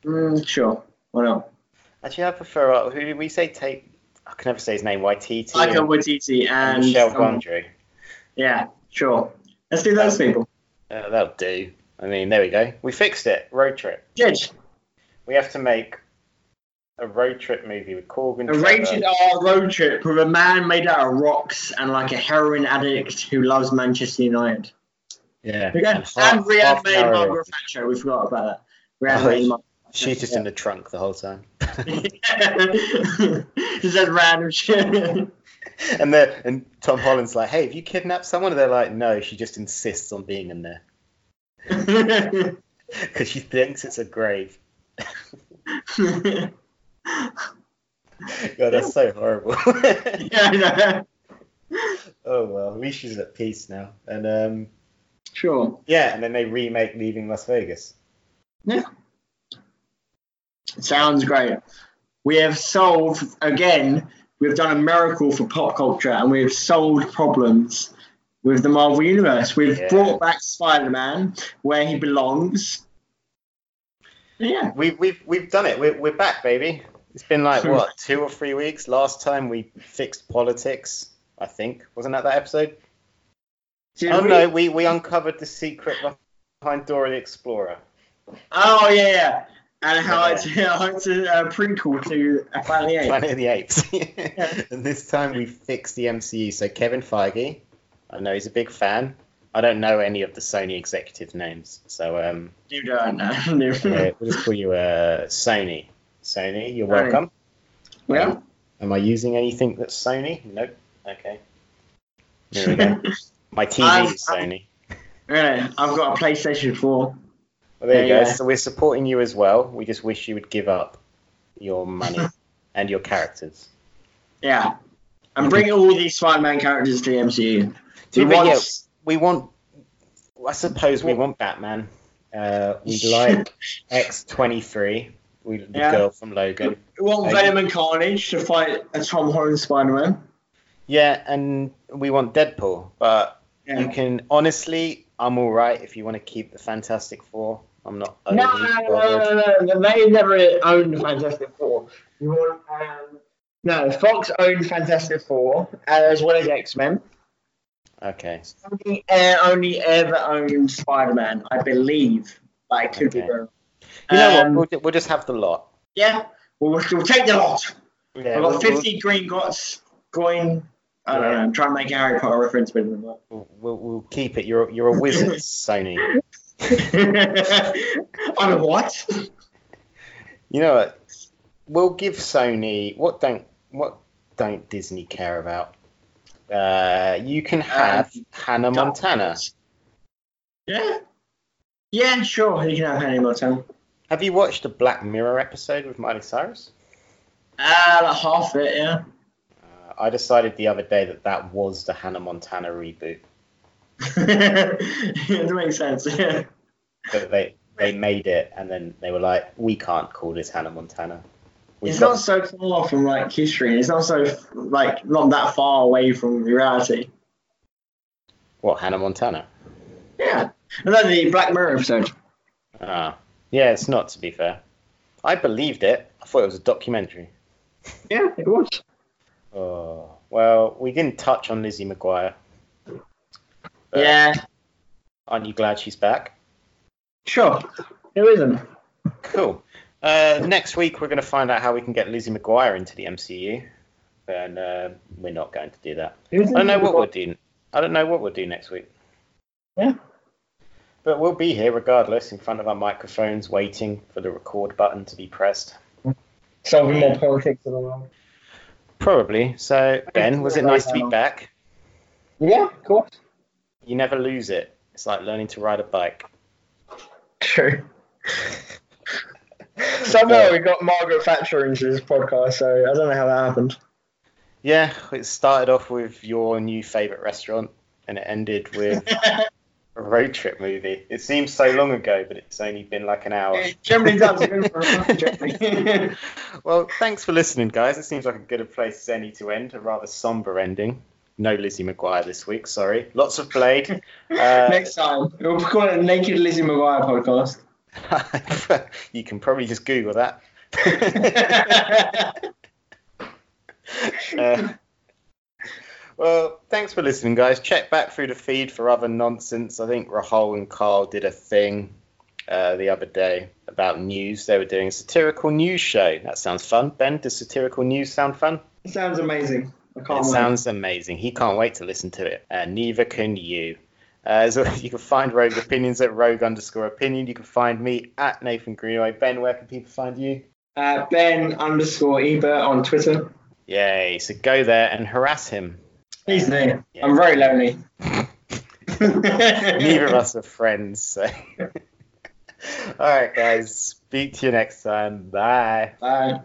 Mm, sure. Why not? Actually, I prefer. Uh, who did we say take? I can never say his name. Waititi. Taika Waititi and, and Michel Gondry. Yeah, sure. Let's do those people. Uh, that'll do. I mean, there we go. We fixed it. Road trip. Good. We have to make a road trip movie with Corbin. A rated R road trip with a man made out of rocks and like a heroin addict who loves Manchester United. Yeah. Okay. And And reanimated an Margaret Thatcher. We forgot about that. Reanimated Margaret She's just in the trunk the whole time. <laughs> Just says random shit. <laughs> and then and Tom Holland's like, "Hey, have you kidnapped someone?" And they're like, "No, she just insists on being in there <laughs> because she thinks it's a grave." God, that's so horrible. yeah, I know. oh well, at least she's at peace now. And um, Sure. yeah, and then they remake Leaving Las Vegas. Yeah. Sounds great. We have solved again. We've done a miracle for pop culture, and we have solved problems with the Marvel universe. We've Yeah. brought back Spider-Man where he belongs. Yeah. We've we've we've done it. We're we're back, baby. It's been like what <laughs> two or three weeks. Last time we fixed politics. I think wasn't that that episode? Did oh we- no, we we uncovered the secret behind Dora the Explorer. Oh yeah, yeah. And how Yeah. it's, how it's a, uh, prequel to Planet of the Apes. Planet of the Apes. <laughs> and this time we fixed the MCU. So Kevin Feige, I know he's a big fan. I don't know any of the Sony executive names, so um, You don't know. <laughs> yeah, we'll just call you uh, Sony. Sony, you're welcome. well, Am I using anything that's Sony? Nope. Okay. There we go. <laughs> My TV is Sony. yeah, I've got a PlayStation 4. Well, there you Yeah, go. yeah. So we're supporting you as well. We just wish you would give up your money <laughs> and your characters. Yeah. And bring all these Spider-Man characters to the MCU. To We want- we want. I suppose we want Batman. Uh, we <laughs> like X twenty three. We the Yeah. girl from Logan. We want Like- Venom and Carnage to fight a Tom Holland Spider-Man. Yeah, and we want Deadpool. But Yeah. you can honestly, I'm all right if you want to keep the Fantastic Four. I'm not. No, no, no, no, no. They never owned Fantastic Four. You want um, no Fox owned Fantastic Four as well as X Men. Okay. Only, uh, only ever owned Spider Man, I believe. But I could be wrong. You know Um, what? We'll, we'll just have the lot. Yeah, we'll, we'll take the lot. Yeah, I've we'll, got 50 green gots going. I don't know. I'm trying to make Harry Potter reference them. we'll, we'll, we'll keep it. You're you're a wizard, <laughs> Sony. <laughs> I'm a what? You know what? We'll give Sony what don't what don't Disney care about? Uh, you can have Hannah Montana. Yeah. Yeah, sure. You can have Hannah Montana. Have you watched the Black Mirror episode with Miley Cyrus? Ah, like half of it, yeah. I decided the other day that that was the Hannah Montana reboot. <laughs> it makes sense. Yeah. That they they made it and then they were like, we can't call this Hannah Montana. We've It's got- not so far from like history. It's not so like not that far away from reality. what Hannah Montana. Yeah. And then the Black Mirror episode. Ah, yeah, it's not to be fair. I believed it. I thought it was a documentary. Yeah, it was. Oh, well, we didn't touch on Lizzie McGuire. Yeah, Aren't you glad she's back? sure. Who isn't? Cool. Uh, next week, we're going to find out how we can get Lizzie McGuire into the MCU. And uh, we're not going to do that. I don't know what we'll do. I don't know what we'll do next week. Yeah. But we'll be here regardless, in front of our microphones, waiting for the record button to be pressed. Solving more politics in the world. Probably. So, Ben, was it nice to be back? Yeah, of course. You never lose it. It's like learning to ride a bike. True. <laughs> Somehow we got Margaret Thatcher into this podcast, so I don't know how that happened. Yeah, it started off with your new favourite restaurant, and it ended with <laughs> a road trip movie. It seems so long ago, but it's only been like an hour. It generally does. for a fucking <laughs> Well, thanks for listening, guys. It seems like a good place as any to end. A rather somber ending. No Lizzie McGuire this week. Sorry. Lots of Blade. <laughs> Uh, Next time, we'll call it a Naked Lizzie McGuire podcast. <laughs> you can probably just Google that. uh, Well, thanks for listening, guys. Check back through the feed for other nonsense. I think Rahul and Carl did a thing uh, the other day about news. They were doing a satirical news show. That sounds fun. Ben, does satirical news sound fun? It sounds amazing. I can't it wait. sounds amazing. He can't wait to listen to it. Uh, neither can you. Uh, so <laughs> you can find Rogue Opinions at Rogue underscore Opinion. You can find me at Nathan Greenaway. Ben, where can people find you? Uh, ben underscore Ebert on Twitter. Yay! So go there and harass him. He's there. Yeah. I'm very lonely. <laughs> Neither of us are friends. So. <laughs> All right, guys. Speak to you next time. Bye. Bye.